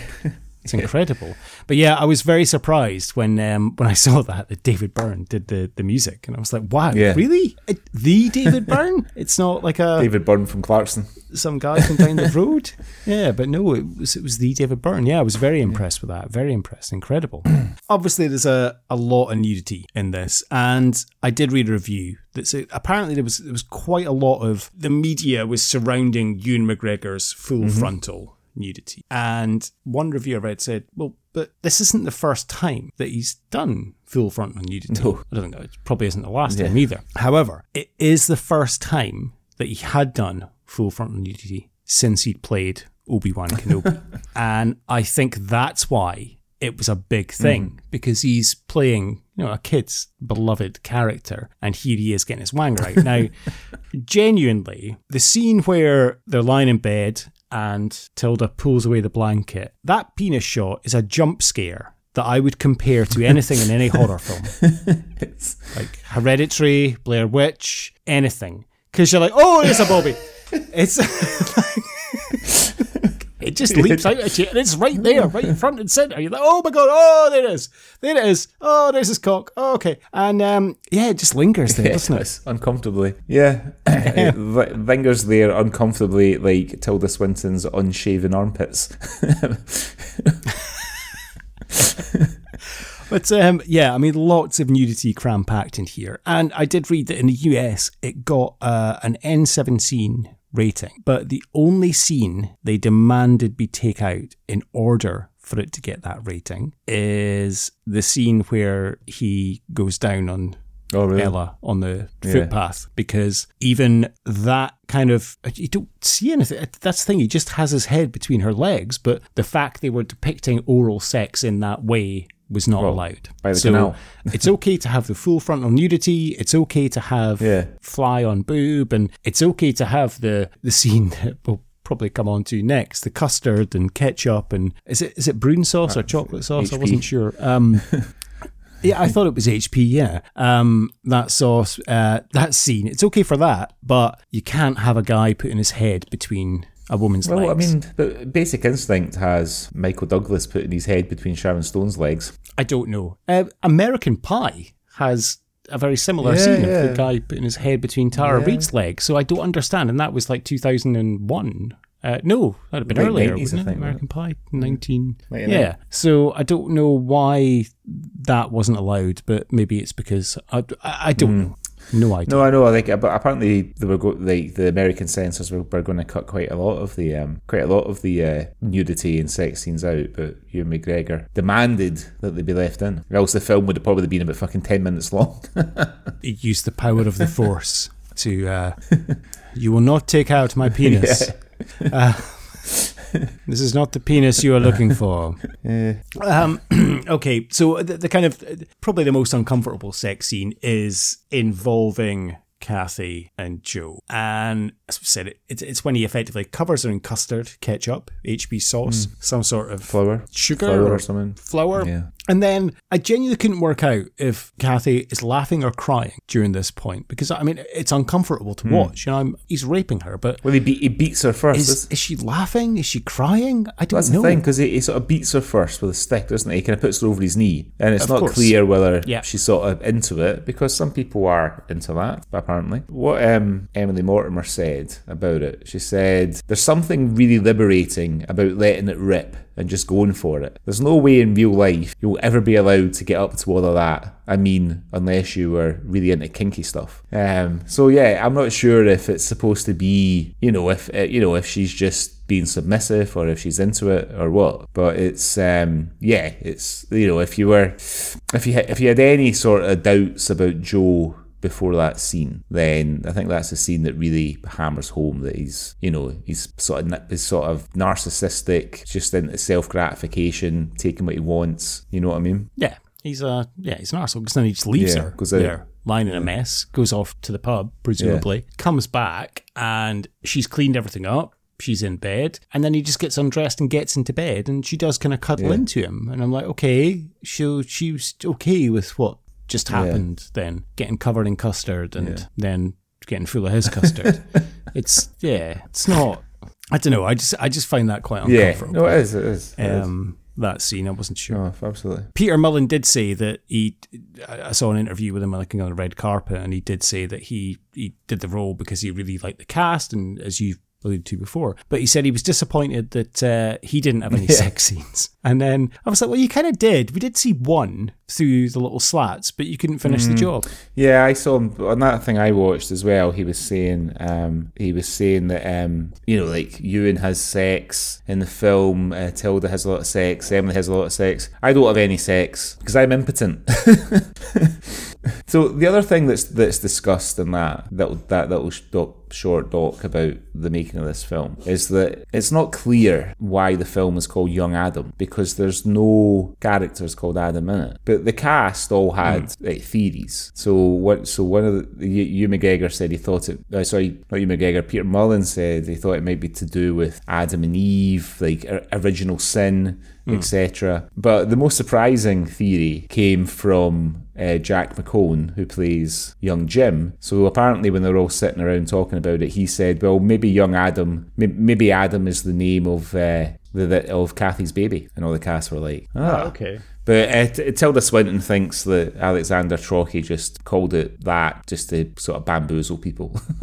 it's incredible. But yeah, I was very surprised when um, when I saw that that David Byrne did the, the music, and I was like, wow, Yeah. really? It, the David Byrne? It's not like a David Byrne from Clarkston. some guy from down the road. Yeah, but no, it was it was the David Byrne. Yeah, I was very impressed with that. Very impressed. Incredible. Obviously, there's a, a lot of nudity in this, and I did read a review that said apparently there was there was quite a lot of the media was surrounding Ewan McGregor's full frontal nudity, and one review I read said, well. But this isn't the first time that he's done full frontal nudity. No. I don't know, it probably isn't the last time either. However, it is the first time that he had done full frontal nudity since he'd played Obi Wan Kenobi. and I think that's why it was a big thing mm. because he's playing, you know, a kid's beloved character, and here he is getting his wang right. Now, genuinely, the scene where they're lying in bed and Tilda pulls away the blanket, that penis shot is a jump scare that I would compare to anything in any horror film It's like Hereditary, Blair Witch, anything. Because you're like, oh, it's a Bobby. It's it just leaps out at you, and it's right there, right in front and center. You're like, oh my god, oh there it is, there it is. Oh, there's his cock. Oh, okay, and um, yeah, it just lingers there, doesn't it? Uncomfortably. Yeah, it lingers there uncomfortably, like Tilda Swinton's unshaven armpits. But um, yeah, I mean, lots of nudity cram packed in here. And I did read that in the US, it got uh, an NC-17 rating, but the only scene they demanded be take out in order for it to get that rating is the scene where he goes down on Oh, really? Ella on the footpath because even that kind of you don't see anything. That's the thing. He just has his head between her legs, but the fact they were depicting oral sex in that way was not Well, allowed. by the so canal. it's okay to have the full frontal nudity. It's okay to have Yeah. fly on boob, and it's okay to have the the scene that will probably come on to next the custard and ketchup and is it is it brune sauce or chocolate sauce i wasn't sure um Yeah, I thought it was HP. Yeah, um, that sauce, uh, that scene. It's okay for that, but you can't have a guy putting his head between a woman's Well, I mean, Basic Instinct has Michael Douglas putting his head between Sharon Stone's legs. I don't know. Uh, American Pie has a very similar Yeah, scene yeah. of the guy putting his head between Tara Yeah. Reid's legs. So I don't understand, and that was like 2001. Uh, no, that'd have been Late earlier, 90s, I wouldn't it? think, American Pie, 19. 99. Yeah. So I don't know why that wasn't allowed, but maybe it's because I, I, I don't Hmm. know. No idea. No, I know. I like, but apparently they were go- like the American censors were, were going to cut quite a lot of the um, quite a lot of the uh, nudity and sex scenes out. But Ewan McGregor demanded that they be left in, or else the film would have probably been about fucking ten minutes long. He used the power of the force to. Uh, you will not take out my penis. Uh, this is not the penis you are looking for. Um, okay, so the, the kind of probably the most uncomfortable sex scene is involving Kathy and Joe, and as we said, it, it's it's when he effectively covers her in custard, ketchup, HP sauce, some sort of Flour, sugar flour or something. flour. Yeah. And then I genuinely couldn't work out if Kathy is laughing or crying during this point because I mean it's uncomfortable to watch. You know, I'm, he's raping her, but Well, he, beat, he beats her first. is is she laughing? Is she crying? I don't That's know. That's the thing, because he, he sort of beats her first with a stick, doesn't he? He kind of puts her over his knee, and it's Of not course. clear whether Yeah. she's sort of into it, because some people are into that, apparently. What um, Emily Mortimer said about it, she said, There's something really liberating about letting it rip and just going for it. There's no way in real life you'll ever be allowed to get up to all of that. I mean, unless you were really into kinky stuff. Um, so yeah, I'm not sure if it's supposed to be, you know, if uh, you know, if she's just being submissive or if she's into it or what. But it's um, yeah, it's you know, if you were, if you had, if you had any sort of doubts about Joe before that scene, then I think that's a scene that really hammers home that he's, you know, he's sort of he's sort of narcissistic, just into self gratification, taking what he wants. You know what I mean? Yeah, he's a yeah, he's an arsehole because then he just leaves Yeah, her goes out. there, lying in a mess, goes off to the pub, presumably, comes back, and she's cleaned everything up. She's in bed, and then he just gets undressed and gets into bed, and she does kind of cuddle Yeah. into him, and I'm like, okay, so she was okay with what just happened, then getting covered in custard, and then getting full of his custard. it's yeah, it's not. I don't know. I just I just find that quite Yeah, uncomfortable. no, it is. It is. It is. Um, that scene, I wasn't sure. Oh, absolutely. Peter Mullan did say that he. I I saw an interview with him like on the red carpet, and he did say that he he did the role because he really liked the cast, and as you alluded to before. But he said he was disappointed that uh, he didn't have any sex scenes. And then I was like, well, you kind of did. We did see one through the little slats, but you couldn't finish the job. Yeah, I saw him on that thing I watched as well. He was saying, um, he was saying that, um, you know, like Ewan has sex in the film, uh, Tilda has a lot of sex, Emily has a lot of sex. I don't have any sex because I'm impotent. so the other thing that's that's discussed in that that that little sh- doc, short doc about the making of this film is that it's not clear why the film is called Young Adam because there's no characters called Adam in it, but the cast all had like theories. So what? So one of the Ewan McGregor said he thought it. Uh, sorry, not Ewan McGregor. Peter Mullan said he thought it might be to do with Adam and Eve, like original sin, etc. But the most surprising theory came from uh, Jack McElhone, who plays young Jim. So apparently, when they were all sitting around talking about it, he said, "Well, maybe young Adam, maybe Adam is the name of." Uh, the, the, of Kathy's baby, and all the cast were like, "Ah, okay. but uh, Tilda Swinton thinks that Alexander Trocchi just called it that just to sort of bamboozle people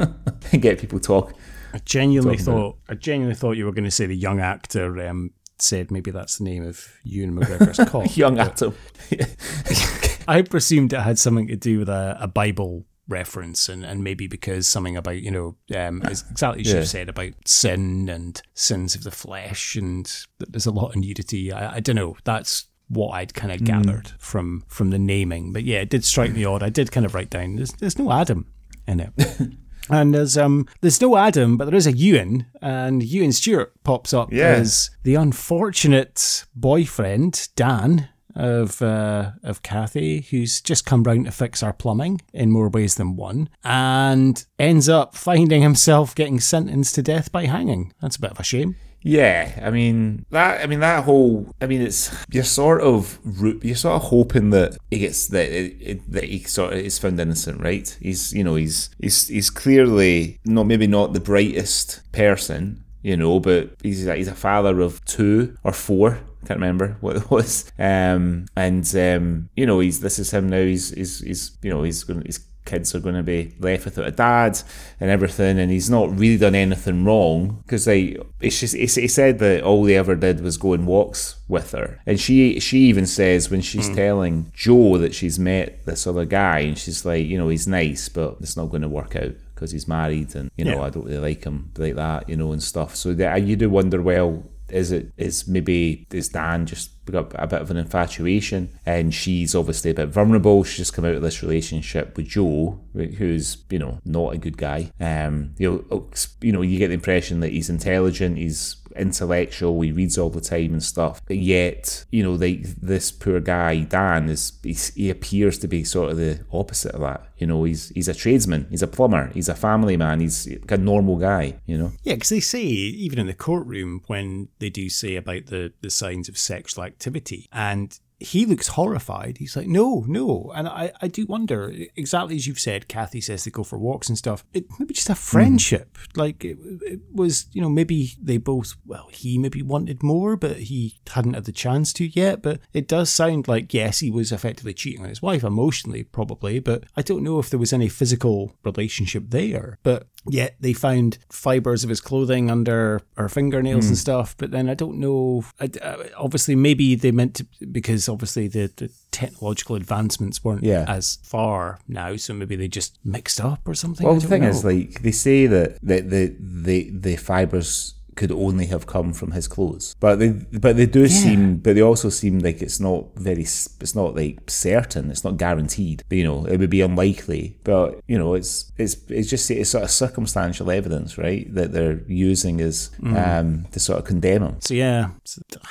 and get people talk. I genuinely Talking about thought I genuinely thought you were going to say the young actor um, said maybe that's the name of Ewan McGregor's cock. Young Adam. I presumed it had something to do with a, a Bible reference and, and maybe because something about, you know, um, exactly as Yeah. you said about sin and sins of the flesh and that there's a lot of nudity. I, I don't know. That's what I'd kind of Hmm. gathered from from the naming. But yeah, it did strike me odd. I did kind of write down there's, there's no Adam in it. And there's um there's no Adam, but there is a Ewan, and Ewan Stewart pops up Yeah. as the unfortunate boyfriend Dan of uh, of Kathy, who's just come round to fix our plumbing in more ways than one, and ends up finding himself getting sentenced to death by hanging. That's a bit of a shame. Yeah, I mean that. I mean that whole. I mean, it's you're sort of you're sort of hoping that he gets that that he sort of is found innocent, right? He's you know he's he's he's clearly not maybe not the brightest person, you know, but he's he's a father of two or four. Can't remember what it was. Um, and um, you know he's this is him now. He's he's he's you know he's going he's kids are going to be left without a dad and everything, and he's not really done anything wrong because they it's just it's, he said that all he ever did was go and walks with her, and she she even says when she's Hmm. telling Joe that she's met this other guy, and she's like, you know, he's nice, but it's not going to work out because he's married, and you know, Yeah. I don't really like him like that, you know, and stuff. So that, you do wonder, well, is it is maybe is Dan just got a bit of an infatuation and she's obviously a bit vulnerable. She's just come out of this relationship with Joe who's you know not a good guy. Um you know you know you get the impression that he's intelligent he's intellectual he reads all the time and stuff. But yet you know like this poor guy Dan is he appears to be sort of the opposite of that. You know he's he's a tradesman he's a plumber he's a family man he's a normal guy you know? Yeah, because they say even in the courtroom when they do say about the the signs of sexual activity, and he looks horrified. He's like, no, no, and I I do wonder exactly as you've said. Kathy says they go for walks and stuff. It maybe just a hmm. friendship. Like it, it was, you know, maybe they both. Well, he maybe wanted more, but he hadn't had the chance to yet. But it does sound like yes, he was effectively cheating on his wife emotionally, probably. But I don't know if there was any physical relationship there. But Yet they found fibers of his clothing under her fingernails Hmm. and stuff. But then I don't know. I, uh, obviously, maybe they meant to because obviously the, the technological advancements weren't Yeah. as far now. So maybe they just mixed up or something. Well, I the thing know. is, like they say that the the the, the fibers could only have come from his clothes, but they but they do seem, but they also seem like it's not very, it's not like certain, it's not guaranteed. But, you know, it would be unlikely. But you know, it's it's it's just it's sort of circumstantial evidence, right, that they're using as Mm. um to sort of condemn him. so yeah,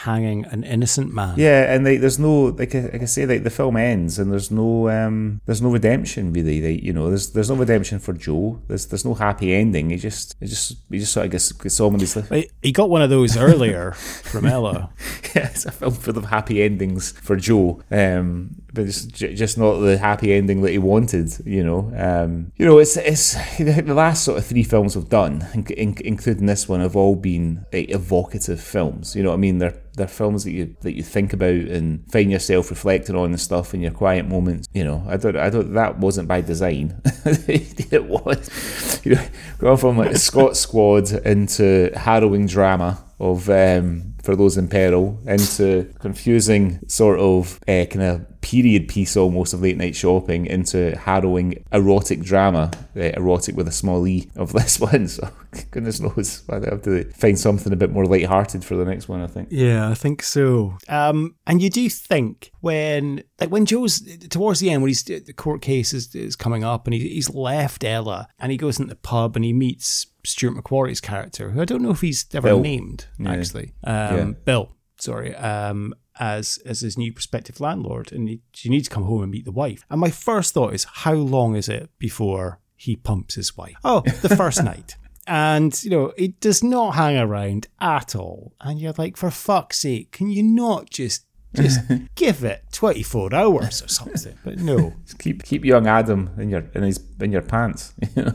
hanging an innocent man. Yeah, and like there's no like I, like I say, like the film ends and there's no um there's no redemption really. Like, you know, there's there's no redemption for Joe. There's there's no happy ending. He just he just he just sort of gets, gets on with his life. He- got one of those earlier from Ella. yeah, it's a film full of happy endings for Joe, um, but it's just not the happy ending that he wanted. You know, um, you know, it's it's the last sort of three films we've done, in, in, including this one, have all been like, evocative films. You know what I mean? They're they're films that you that you think about and find yourself reflecting on and stuff in your quiet moments. You know, I don't I don't that wasn't by design. it was. You know, going from like Scot Squad into harrowing drama of um, for those in peril into confusing sort of uh, kind of period piece almost of late night shopping into harrowing erotic drama, uh, erotic with a small e of this one. So goodness knows, I have to find something a bit more light-hearted for the next one. I think. Yeah, I think so. Um, and you do think when, like, when Joe's towards the end, when he's the court case is, is coming up, and he, he's left Ella, and he goes into the pub and he meets Stuart McQuarrie's character, who I don't know if he's ever Bill. named Yeah. actually. Um, Yeah. Bill, sorry. Um, as as his new prospective landlord, and he, you need to come home and meet the wife. And my first thought is, how long is it before he pumps his wife? Oh, the first night. And, you know, it does not hang around at all. And you're like, for fuck's sake, can you not just just give it 24 hours or something? But no, Just keep keep young Adam in your in his in your pants. You know?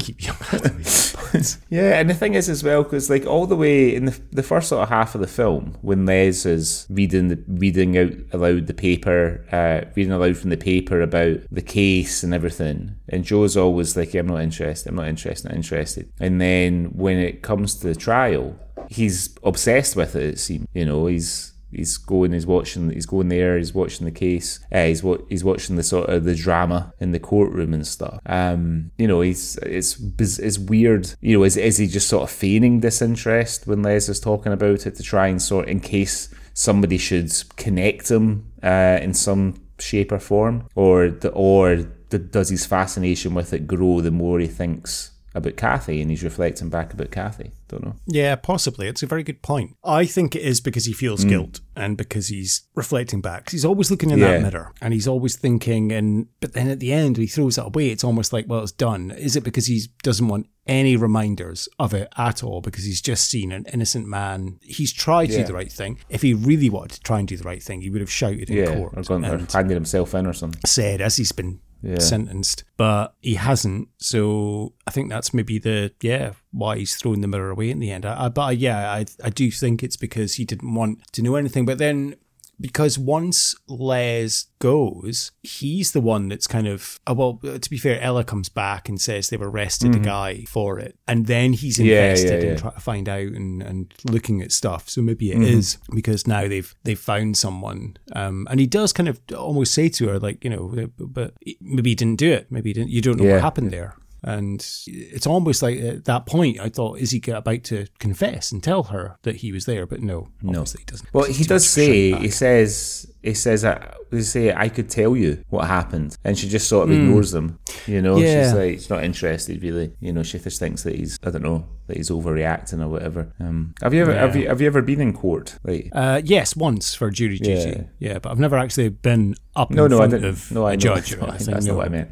keep your mouth away. Yeah, and the thing is as well, because like all the way in the, the first sort of half of the film, when Les is reading the reading out aloud the paper, uh, reading aloud from the paper about the case and everything, and Joe's always like, "I'm not interested. I'm not interested. Not interested." And then when it comes to the trial, he's obsessed with it. It seems, you know, he's he's going, he's watching, he's going there, he's watching the case, uh, he's wa- he's watching the sort of the drama in the courtroom and stuff. Um, you know, he's it's it's weird. You know, is is he just sort of feigning disinterest when Les is talking about it to try and sort in case somebody should connect him uh, in some shape or form, or the, or d- does his fascination with it grow the more he thinks about Kathy and he's reflecting back about Kathy? Don't know. Yeah, possibly. It's a very good point. I think it is because he feels mm. guilt and because he's reflecting back. he's always looking in Yeah. that mirror and he's always thinking. And but then at the end, he throws that away. It's almost like, well, it's done. Is it because he doesn't want any reminders of it at all? Because he's just seen an innocent man. He's tried to Yeah. do the right thing. If he really wanted to try and do the right thing, he would have shouted in court or, gone, or and handed himself in or something. said as he's been Yeah. sentenced, but he hasn't. So I think that's maybe the yeah why he's throwing the mirror away in the end. I, I, but yeah, I I do think it's because he didn't want to know anything. But then because once Les goes, he's the one that's kind of uh, well. To be fair, Ella comes back and says they've arrested the guy for it, and then he's Mm-hmm. Yeah, yeah, invested yeah. in trying to find out and, and looking at stuff. So maybe it is Mm-hmm. because now they've they've found someone, um, and he does kind of almost say to her like you know, but maybe he didn't do it. Maybe he didn't. You don't know what happened there. And it's almost like at that point, I thought, is he about to confess and tell her that he was there? But no, no, he doesn't. Well, he does much of a say he says he says that they say I could tell you what happened, and she just sort of ignores them. You know. Yeah. she's like she's not interested really. You know, she just thinks that he's I don't know that he's overreacting or whatever. Um, have you ever have you have you ever been in court? Like Uh, yes, once for jury duty. Yeah. Yeah, but I've never actually been up no, in no, I front of no, I a know, judge anything. That's no. not what I meant.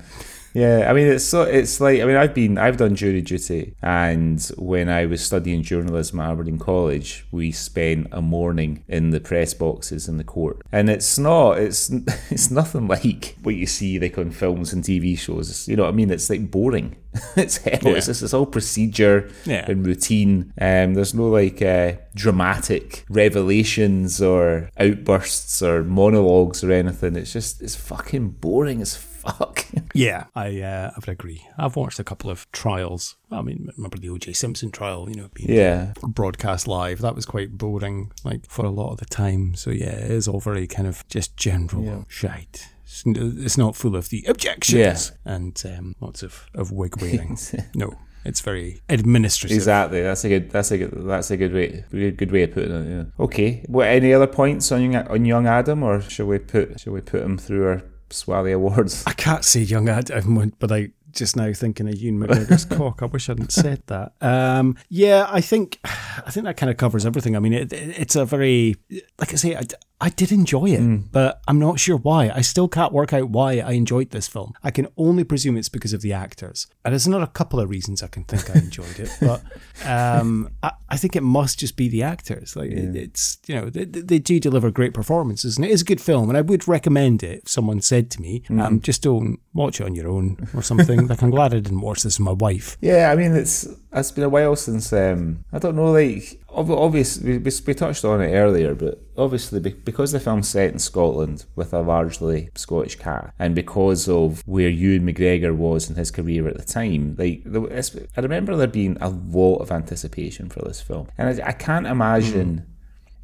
Yeah, I mean it's so it's like I mean I've been I've done jury duty, and when I was studying journalism at Aberdeen College, we spent a morning in the press boxes in the court, and it's not it's it's nothing like what you see like on films and TV shows. You know what I mean? It's like boring. it's hell. Yeah. It's just it's all procedure Yeah. and routine. Um, there's no like uh, dramatic revelations or outbursts or monologues or anything. It's just it's fucking boring as fuck. Yeah, I uh, I would agree. I've watched a couple of trials. I mean, remember the O.J. Simpson trial? You know, being yeah. broadcast live. That was quite boring, like for a lot of the time. So yeah, it is all very kind of just general shite. It's, not full of the objections Yeah. and um, lots of of wig wearing. no, it's very administrative. Exactly. That's a good. That's a good. That's a good way. Good, good way of putting it. Yeah. Okay. What? Any other points on young, on young Adam, or shall we put shall we put him through our Swally Awards? I can't say young Adam, but I just now thinking of Ewan McGregor's cock. I wish I hadn't said that. Um, yeah, I think I think that kind of covers everything. I mean, it, it's a very like I say, I, I did enjoy it, but I'm not sure why. I still can't work out why I enjoyed this film. I can only presume it's because of the actors, and there's not a couple of reasons I can think I enjoyed it, but um, I, I think it must just be the actors. Like it, it's you know they, they do deliver great performances, and it is a good film, and I would recommend it. If someone said to me, um, just don't watch it on your own or something. like I'm glad I didn't watch this with my wife. Yeah, I mean it's it's been a while since um I don't know like obviously we, we touched on it earlier, but obviously because the film's set in Scotland with a largely Scottish cast, and because of where Ewan McGregor was in his career at the time, like I remember there being a lot of anticipation for this film, and I, I can't imagine. Hmm.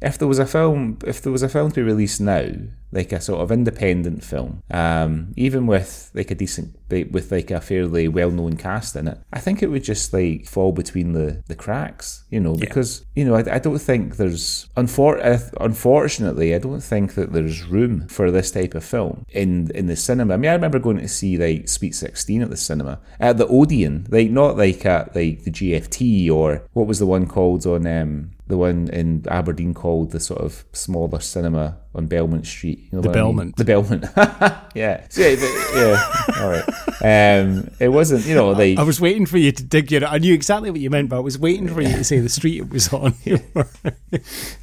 If there was a film, if there was a film to be released now, like a sort of independent film, um, even with like a decent, with like a fairly well-known cast in it, I think it would just like fall between the the cracks, you know, because you know I, I don't think there's, unfor- uh, unfortunately, I don't think that there's room for this type of film in in the cinema. I mean, I remember going to see like Sweet Sixteen at the cinema at the Odeon, like not like at like the GFT or what was the one called on um the one in Aberdeen called the sort of smaller cinema on Belmont Street. You know The what I mean? Belmont. The Belmont. yeah. So, yeah. but- yeah. All right. Um, it wasn't, you know, like. I was waiting for you to dig your. I knew exactly what you meant, but I was waiting for you to say the street it was on.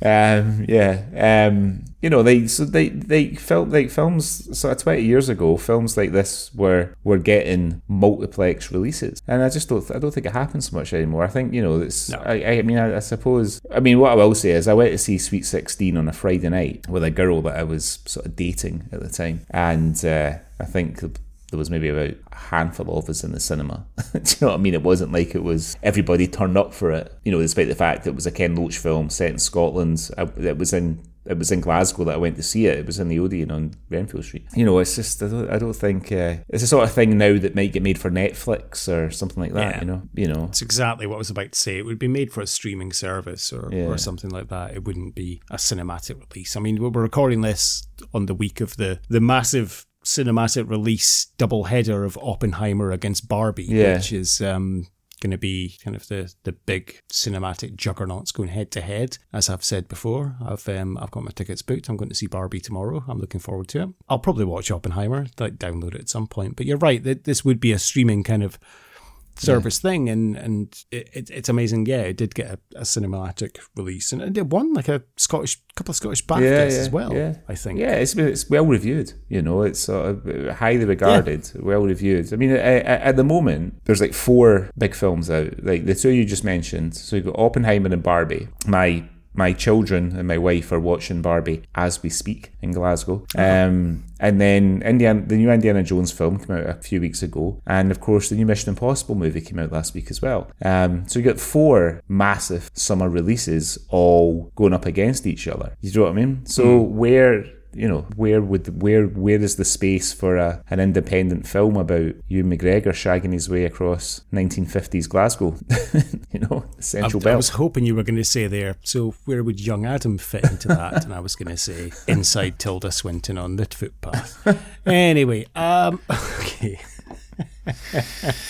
Um, yeah. Um, you know, they so they they film like films sort of twenty years ago. Films like this were were getting multiplex releases, and I just don't I don't think it happens so much anymore. I think you know it's. I, I mean I, I suppose I mean what I will say is I went to see Sweet Sixteen on a Friday night with a girl that I was sort of dating at the time, and uh, I think. There was maybe about a handful of us in the cinema. Do you know what I mean? It wasn't like it was everybody turned up for it. You know, despite the fact it was a Ken Loach film set in Scotland. It was in it was in Glasgow that I went to see it. It was in the Odeon on Renfield Street. You know, it's just I don't, I don't think uh, it's the sort of thing now that might get made for Netflix or something like that. Yeah. You know, you know. It's exactly what I was about to say. It would be made for a streaming service or, Yeah. or something like that. It wouldn't be a cinematic release. I mean, we're recording this on the week of the the massive cinematic release double header of Oppenheimer against Barbie, Yeah. which is um, going to be kind of the the big cinematic juggernauts going head to head. As I've said before, I've um, I've got my tickets booked. I'm going to see Barbie tomorrow. I'm looking forward to it. I'll probably watch Oppenheimer, like download it at some point. But you're right that this would be a streaming kind of service thing and and it, it, it's amazing yeah it did get a, a cinematic release and it won like a Scottish couple of Scottish BAFTAs as well yeah. I think Yeah, it's it's well reviewed. You know, it's sort of highly regarded, well reviewed. I mean, at, at the moment, there's like four big films out. Like the two you just mentioned. So you've got Oppenheimer and Barbie. My my children and my wife are watching Barbie as we speak in Glasgow. Um, and then Indiana, the new Indiana Jones film came out a few weeks ago, and of course the new Mission Impossible movie came out last week as well. Um, so you got four massive summer releases all going up against each other. You know what I mean? So where you know, where would where where is the space for a, an independent film about Ewan McGregor shagging his way across 1950s Glasgow? you know, the I, Central I was hoping you were going to say there. So where would young Adam fit into that? and I was going to say inside Tilda Swinton on the footpath. anyway, um, okay.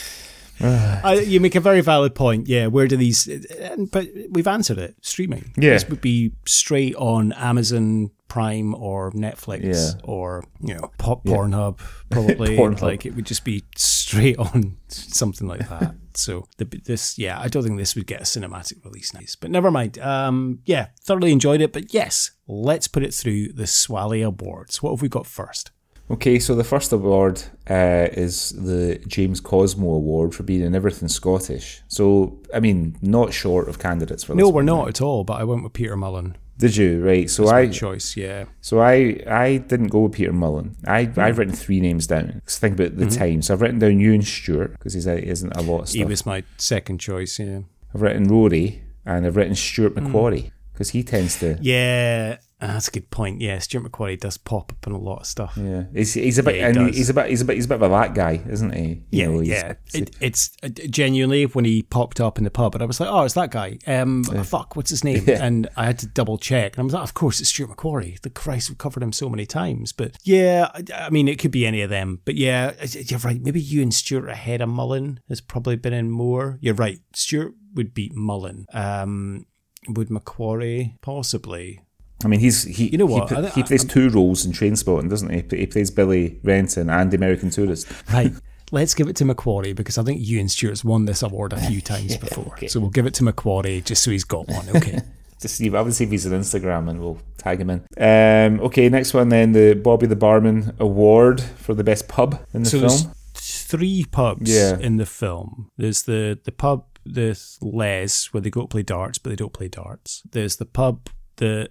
I, you make a very valid point. Yeah, where do these? and- But we've answered it. Streaming. Yeah. this would be straight on Amazon Prime or Netflix Yeah. or you know Pop Pornhub probably. Pornhub. Like it would just be straight on something like that. so the, this, yeah, I don't think this would get a cinematic release nice, but never mind. Um, yeah, thoroughly enjoyed it. But yes, let's put it through the Swally Awards. What have we got first? Okay, so the first award uh, is the James Cosmo Award for being in everything Scottish. So, I mean, not short of candidates for this. No, we're not right? at all. But I went with Peter Mullan. Did you? Right. So I choice. Yeah. So I I didn't go with Peter Mullan. I Hmm. I've written three names down. 'Cause think about the time. So I've written down Ewan Stewart because he's a, he isn't a lot of He was my second choice. Yeah. I've written Rory and I've written Stuart Hmm. McQuarrie because he tends to. Yeah, that's a good point. Yeah, Stuart McQuarrie does pop up in a lot of stuff. Yeah, he's, he's a bit, Yeah, he and he's a bit, he's a bit, he's a bit of a that guy, isn't he? You Yeah, know, yeah. It, it's uh, genuinely when he popped up in the pub, and I was like, "Oh, it's that guy." Um, fuck, what's his name? Yeah. And I had to double check, and I was like, "Of course, it's Stuart McQuarrie." The Christ, we've covered him so many times, but yeah, I, I mean, it could be any of them, but yeah, you're right. Maybe you and Stuart ahead of Mullan has probably been in more. You're right. Stuart would beat Mullan. Um, would McQuarrie possibly? I mean, he's he. You know what? He, I- he plays two roles in Trainspotting, doesn't he? He plays Billy Renton and the American Tourist. Right. Let's give it to McQuarrie because I think Ewan Stewart's won this award a few times before. So we'll give it to McQuarrie just so he's got one. Okay. to see. I would see if he's on Instagram and we'll tag him in. Um, okay, next one then the Bobby the Barman Award for the best pub in the so there's film. three pubs Yeah. in the film. There's the the pub the Les where they go to play darts, but they don't play darts. There's the pub that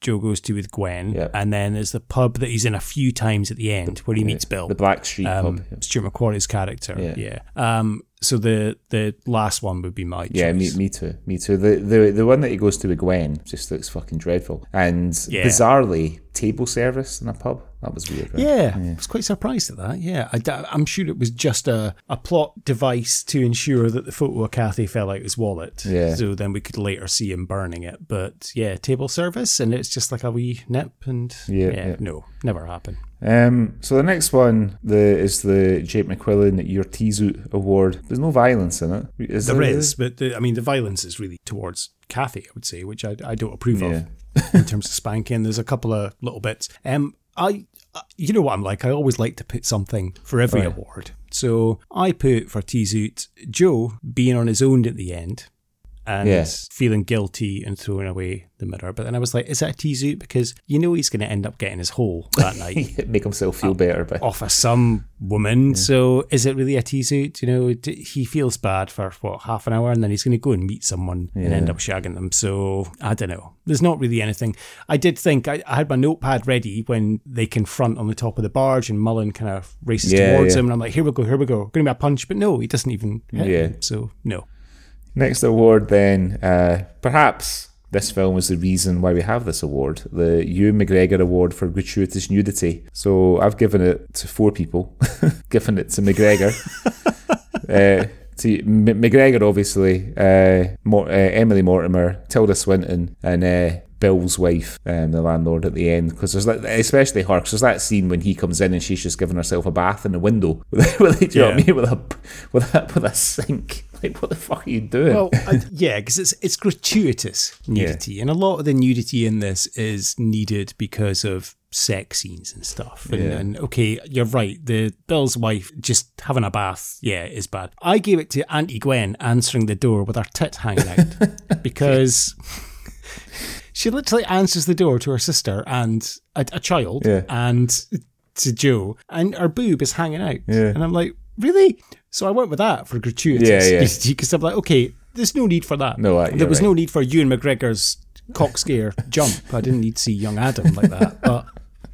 Joe goes to with Gwen, Yeah. and then there's the pub that he's in a few times at the end where he meets Bill. The Black Street um, pub. Yeah. Stuart McQuarrie's character. Yeah. Yeah. Um, so the the last one would be my choice. Yeah, me, me too. Me too. The, the the one that he goes to with Gwen just looks fucking dreadful. And Yeah. bizarrely, table service in a pub. That was weird. Right? Yeah, I was quite surprised at that. Yeah, I, am sure it was just a, a plot device to ensure that the photo of Kathy fell out his wallet. Yeah. So then we could later see him burning it. But yeah, table service, and it's just like a wee nip, and Yeah, yeah, yeah. no, never happened. Um, so the next one the is the Jake McQuillan Your Teazoot Award. There's no violence in it. Is There there is, but the, I mean, the violence is really towards Kathy, I would say, which I, I don't approve Yeah. of in terms of spanking. There's a couple of little bits. Um, I, uh, you know what I'm like. I always like to put something for every Right. award. So I put for T-Zoot Joe being on his own at the end. And Yeah. feeling guilty and throwing away the mirror. But then I was like, is that a T-Zoot? Because you know he's going to end up getting his hole that night Make himself feel uh, better, but off of some woman. So is it really a T-Zoot? You know, d- he feels bad for what half an hour, and then he's going to go and meet someone and end up shagging them. So I don't know. There's not really anything. I did think I, I had my notepad ready when they confront on the top of the barge, and Mullan kind of races Yeah, towards yeah. him, and I'm like, here we go, here we go, going to be a punch, but no, he doesn't even. Hit Yeah. him. So no. Next award, then, uh, perhaps this film is the reason why we have this award the Ewan McGregor Award for Gratuitous Nudity. So I've given it to four people, given it to McGregor. uh, to M- McGregor, obviously, uh, Mor- uh, Emily Mortimer, Tilda Swinton, and uh, Bill's wife, um, the landlord at the end. Because there's like, especially her, 'cause there's that scene when he comes in and she's just giving herself a bath in the window. with, with, do you know what I mean? With a with a with a sink. Like, what the fuck are you doing? Well, I, yeah, because it's it's gratuitous nudity, and a lot of the nudity in this is needed because of sex scenes and stuff. And, Yeah. and okay, you're right. The Bill's wife just having a bath, yeah, is bad. I gave it to Auntie Gwen answering the door with her tit hanging out because. She literally answers the door to her sister and a, a child Yeah. and to Joe, and her boob is hanging out. Yeah. And I'm like, really? So I went with that for gratuitous. Yeah, yeah. Because I'm like, okay, there's no need for that. No, uh, there was right. no need for Ewan McGregor's cock scare jump. I didn't need to see young Adam like that. But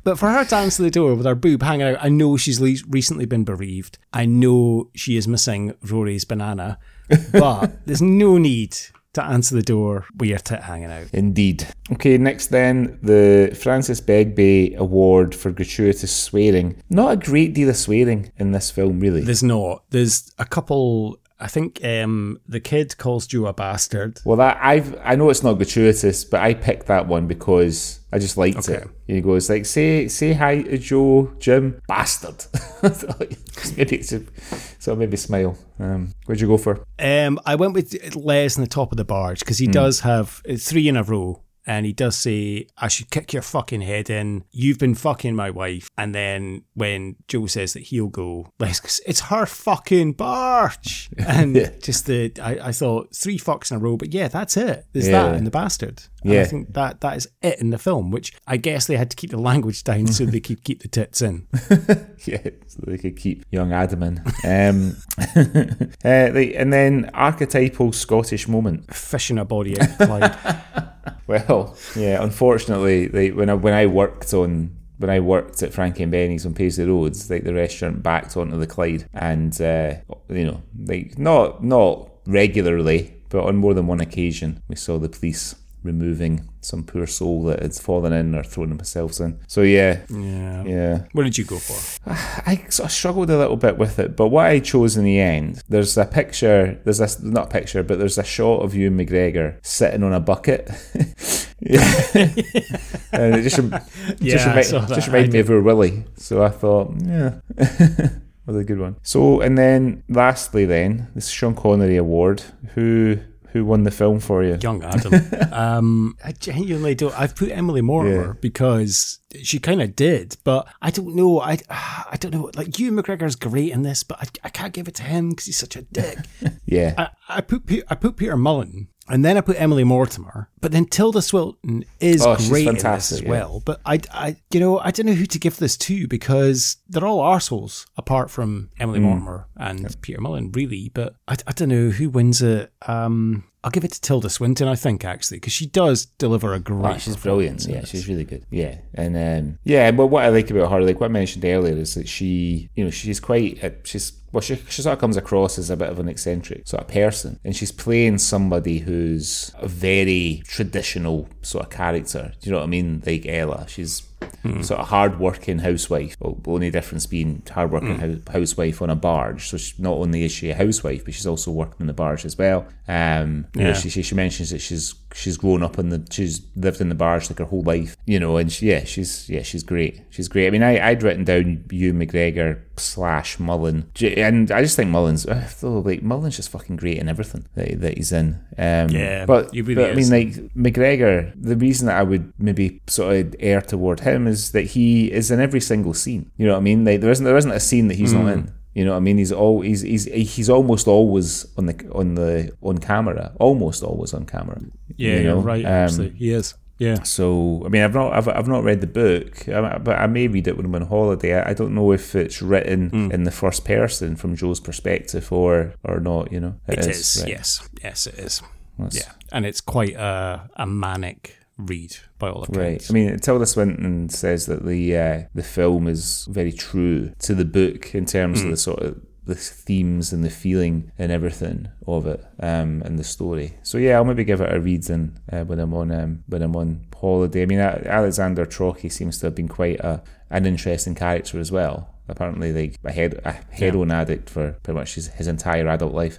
but for her to answer the door with her boob hanging out, I know she's le- recently been bereaved. I know she is missing Rory's banana, but there's no need to answer the door with your tit hanging out. Indeed. Okay, next then, the Francis Begbie Award for gratuitous swearing. Not a great deal of swearing in this film, really. There's not. There's a couple. I think um, the kid calls Joe a bastard. Well, that I've I know it's not gratuitous, but I picked that one because I just liked Okay. it. He goes like, "Say say hi to Joe, Jim, bastard." maybe it's a, so maybe smile. Um, where'd you go for? Um, I went with Les in the top of the barge because he does have uh, three in a row. And he does say, I should kick your fucking head in. You've been fucking my wife. And then when Joe says that he'll go, goes, it's her fucking barge. And just the, I, I thought three fucks in a row, but yeah, that's it. There's Yeah. that in the bastard. And Yeah. I think that that is it in the film, which I guess they had to keep the language down so they could keep the tits in. Yeah, so they could keep young Adam in. Um, uh, like, and then archetypal Scottish moment. Fishing a body out of Clyde. Well, yeah. Unfortunately, like when I when I worked on when I worked at Frankie and Benny's on Paisley Roads, like the restaurant backed onto the Clyde, and uh, you know, like not not regularly, but on more than one occasion, we saw the police removing some poor soul that had fallen in or thrown themselves in. So yeah, Yeah. yeah. What did you go for? I sort of struggled a little bit with it, but what I chose in the end, there's a picture, there's a, not a picture, but there's a shot of Ewan McGregor sitting on a bucket. yeah. and it just, rem- just, Yeah, I remi- just reminded me of Oor Wullie. So I thought, yeah. was a good one. So, and then lastly, then, this Sean Connery Award. Who who won the film for you? Young Adam. um, I genuinely don't. I've put Emily Mortimer Yeah. because she kind of did, but I don't know. I I don't know. Like Ewan McGregor's great in this, but I, I can't give it to him because he's such a dick. Yeah. I, I put I put Peter Mullan. And then I put Emily Mortimer, but then Tilda Swinton is Oh, great in this as yeah. well. But I, I, you know, I don't know who to give this to because they're all arseholes apart from Emily Hmm. Mortimer and Peter Mullan, really. But I, I don't know who wins it. Um, I'll give it to Tilda Swinton, I think, actually, because she does deliver a great. Oh, she's brilliant. Yeah, she's really good. Yeah, and um, yeah, but what I like about her, like what I mentioned earlier, is that she, you know, she's quite, uh, she's well, she, she sort of comes across as a bit of an eccentric sort of person, and she's playing somebody who's a very traditional sort of character. Do you know what I mean? Like Ella, she's sort of hard-working housewife. Well, only difference being hard-working hou- housewife on a barge. So she, not only is she a housewife, but she's also working on the barge as well. Um, you know, Yeah. she, she she mentions that she's she's grown up in the she's lived in the barge like her whole life, you know, and she, yeah, she's yeah, she's great. She's great. I mean, I I'd written down Ewan McGregor slash Mullan, and I just think Mullan's feel like Mullan's just fucking great in everything that, that he's in. Um, Yeah, but, really but I mean, like McGregor, the reason that I would maybe sort of err toward him is that he is in every single scene. You know what I mean? Like there isn't there isn't a scene that he's Hmm. not in. You know what I mean? He's all he's he's he's almost always on the on the on camera. Almost always on camera. Yeah, you you're know? right. Um, Actually, he is. Yeah. so I mean, I've not I've, I've not read the book, but I may read it when I'm on holiday. I, I don't know if it's written Hmm. in the first person from Joe's perspective or or not. You know, It is, right. yes, yes, it is. That's- yeah, and it's quite a, a manic read by all accounts. Right. I mean, Tilda Swinton says that the uh, the film is very true to the book in terms Hmm. of the sort of the themes and the feeling and everything of it, um, and the story. So yeah, I'll maybe give it a read in, uh, when I'm on um, when I'm on holiday. I mean, Alexander Trocchi seems to have been quite a an interesting character as well. Apparently, like a, head, a heroin addict for pretty much his, his entire adult life.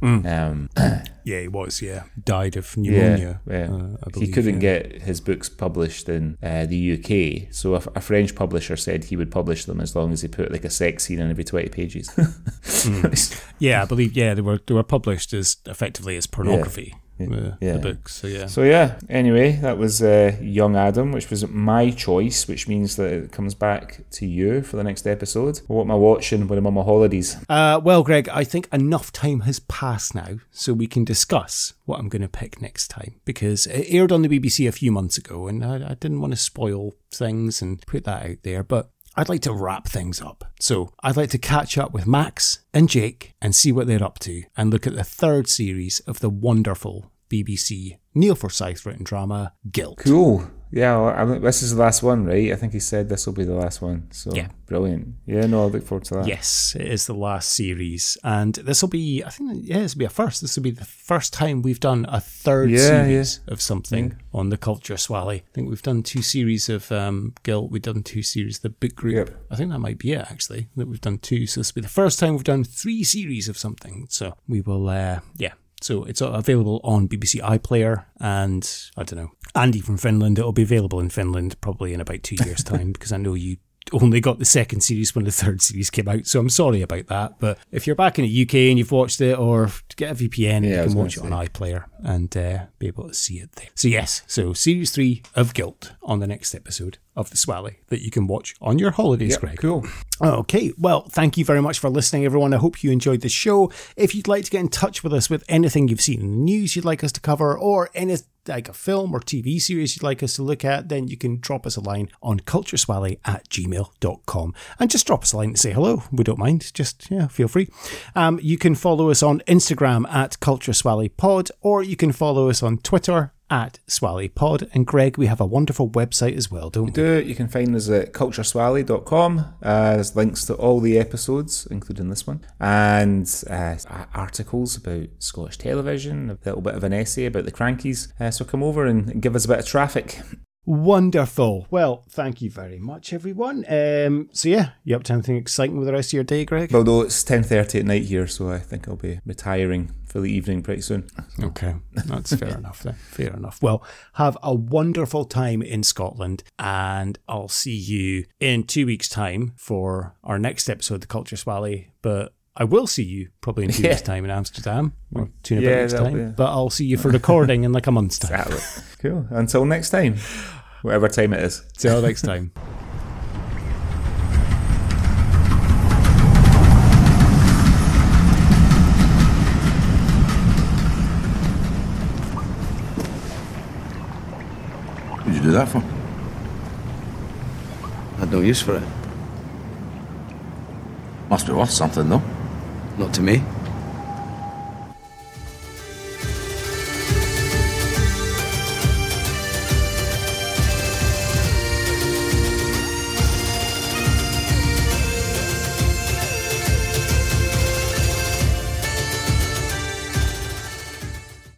Hmm. um, Yeah, he was. Yeah, died of pneumonia. yeah, yeah. uh, I he couldn't yeah. get his books published in uh, the UK, so a, a French publisher said he would publish them as long as he put like a sex scene in every twenty pages. Yeah, I believe. Yeah, they were they were published as effectively as pornography. The, yeah. the books. So yeah. so yeah. Anyway, that was uh, Young Adam, which was my choice, which means that it comes back to you for the next episode. What am I watching when I'm on my holidays? Uh, well, Greg, I think enough time has passed now, so we can discuss what I'm going to pick next time because it aired on the BBC a few months ago, and I, I didn't want to spoil things and put that out there, but. I'd like to wrap things up. So, I'd like to catch up with Max and Jake and see what they're up to and look at the third series of the wonderful BBC Neil Forsyth written drama Guilt. Cool. Yeah, well, I mean, this is the last one, right? I think he said this will be the last one. So Yeah. brilliant. Yeah, no, I look forward to that. Yes, it is the last series, and this will be. I think yeah, this will be a first. This will be the first time we've done a third Yeah, series of something on the Culture Swally. I think we've done two series of um, Guilt. We've done two series of the Book Group. Yep. I think that might be it actually. That we've done two. So this will be the first time we've done three series of something. So we will. Uh, yeah. So it's available on BBC iPlayer and I don't know. Andy from Finland. It'll be available in Finland probably in about two years' time because I know you only got the second series when the third series came out. So I'm sorry about that. But if you're back in the UK and you've watched it, or get a VPN, Yeah, you can watch it on iPlayer and uh, be able to see it there. So yes, so series three of Guilt on the next episode of the Swally that you can watch on your holidays, Yep, Greg. cool. Okay, well, thank you very much for listening, everyone. I hope you enjoyed the show. If you'd like to get in touch with us with anything you've seen in the news you'd like us to cover, or any like a film or TV series you'd like us to look at, then you can drop us a line on cultureswally at gmail.com and just drop us a line and say hello. We don't mind. Just, yeah, feel free. Um, you can follow us on Instagram at cultureswallypod, or you can follow us on Twitter at Swally Pod. And Greg, we have a wonderful website as well, don't we? do it. You can find us at cultureswally.com. Uh, there's links to all the episodes, including this one, and uh, articles about Scottish television, a little bit of an essay about the Crankies. Uh, so come over and give us a bit of traffic. Wonderful. Well, thank you very much, everyone. Um, so yeah, you up to anything exciting with the rest of your day, Greg? Although it's 10.30 at night here, so I think I'll be retiring for the evening pretty soon. Okay, that's fair enough then. Fair enough. Well, have a wonderful time in Scotland, and I'll see you in two weeks' time for our next episode, of the Culture Swally. But I will see you probably in two Yeah. weeks' time in Amsterdam, or mm. two and a Yeah, weeks' time. be- But I'll see you for recording in like a month's time. Exactly. cool. Until next time, whatever time it is. Till next time. do that for? I had no use for it. Must be worth something, though. Not to me.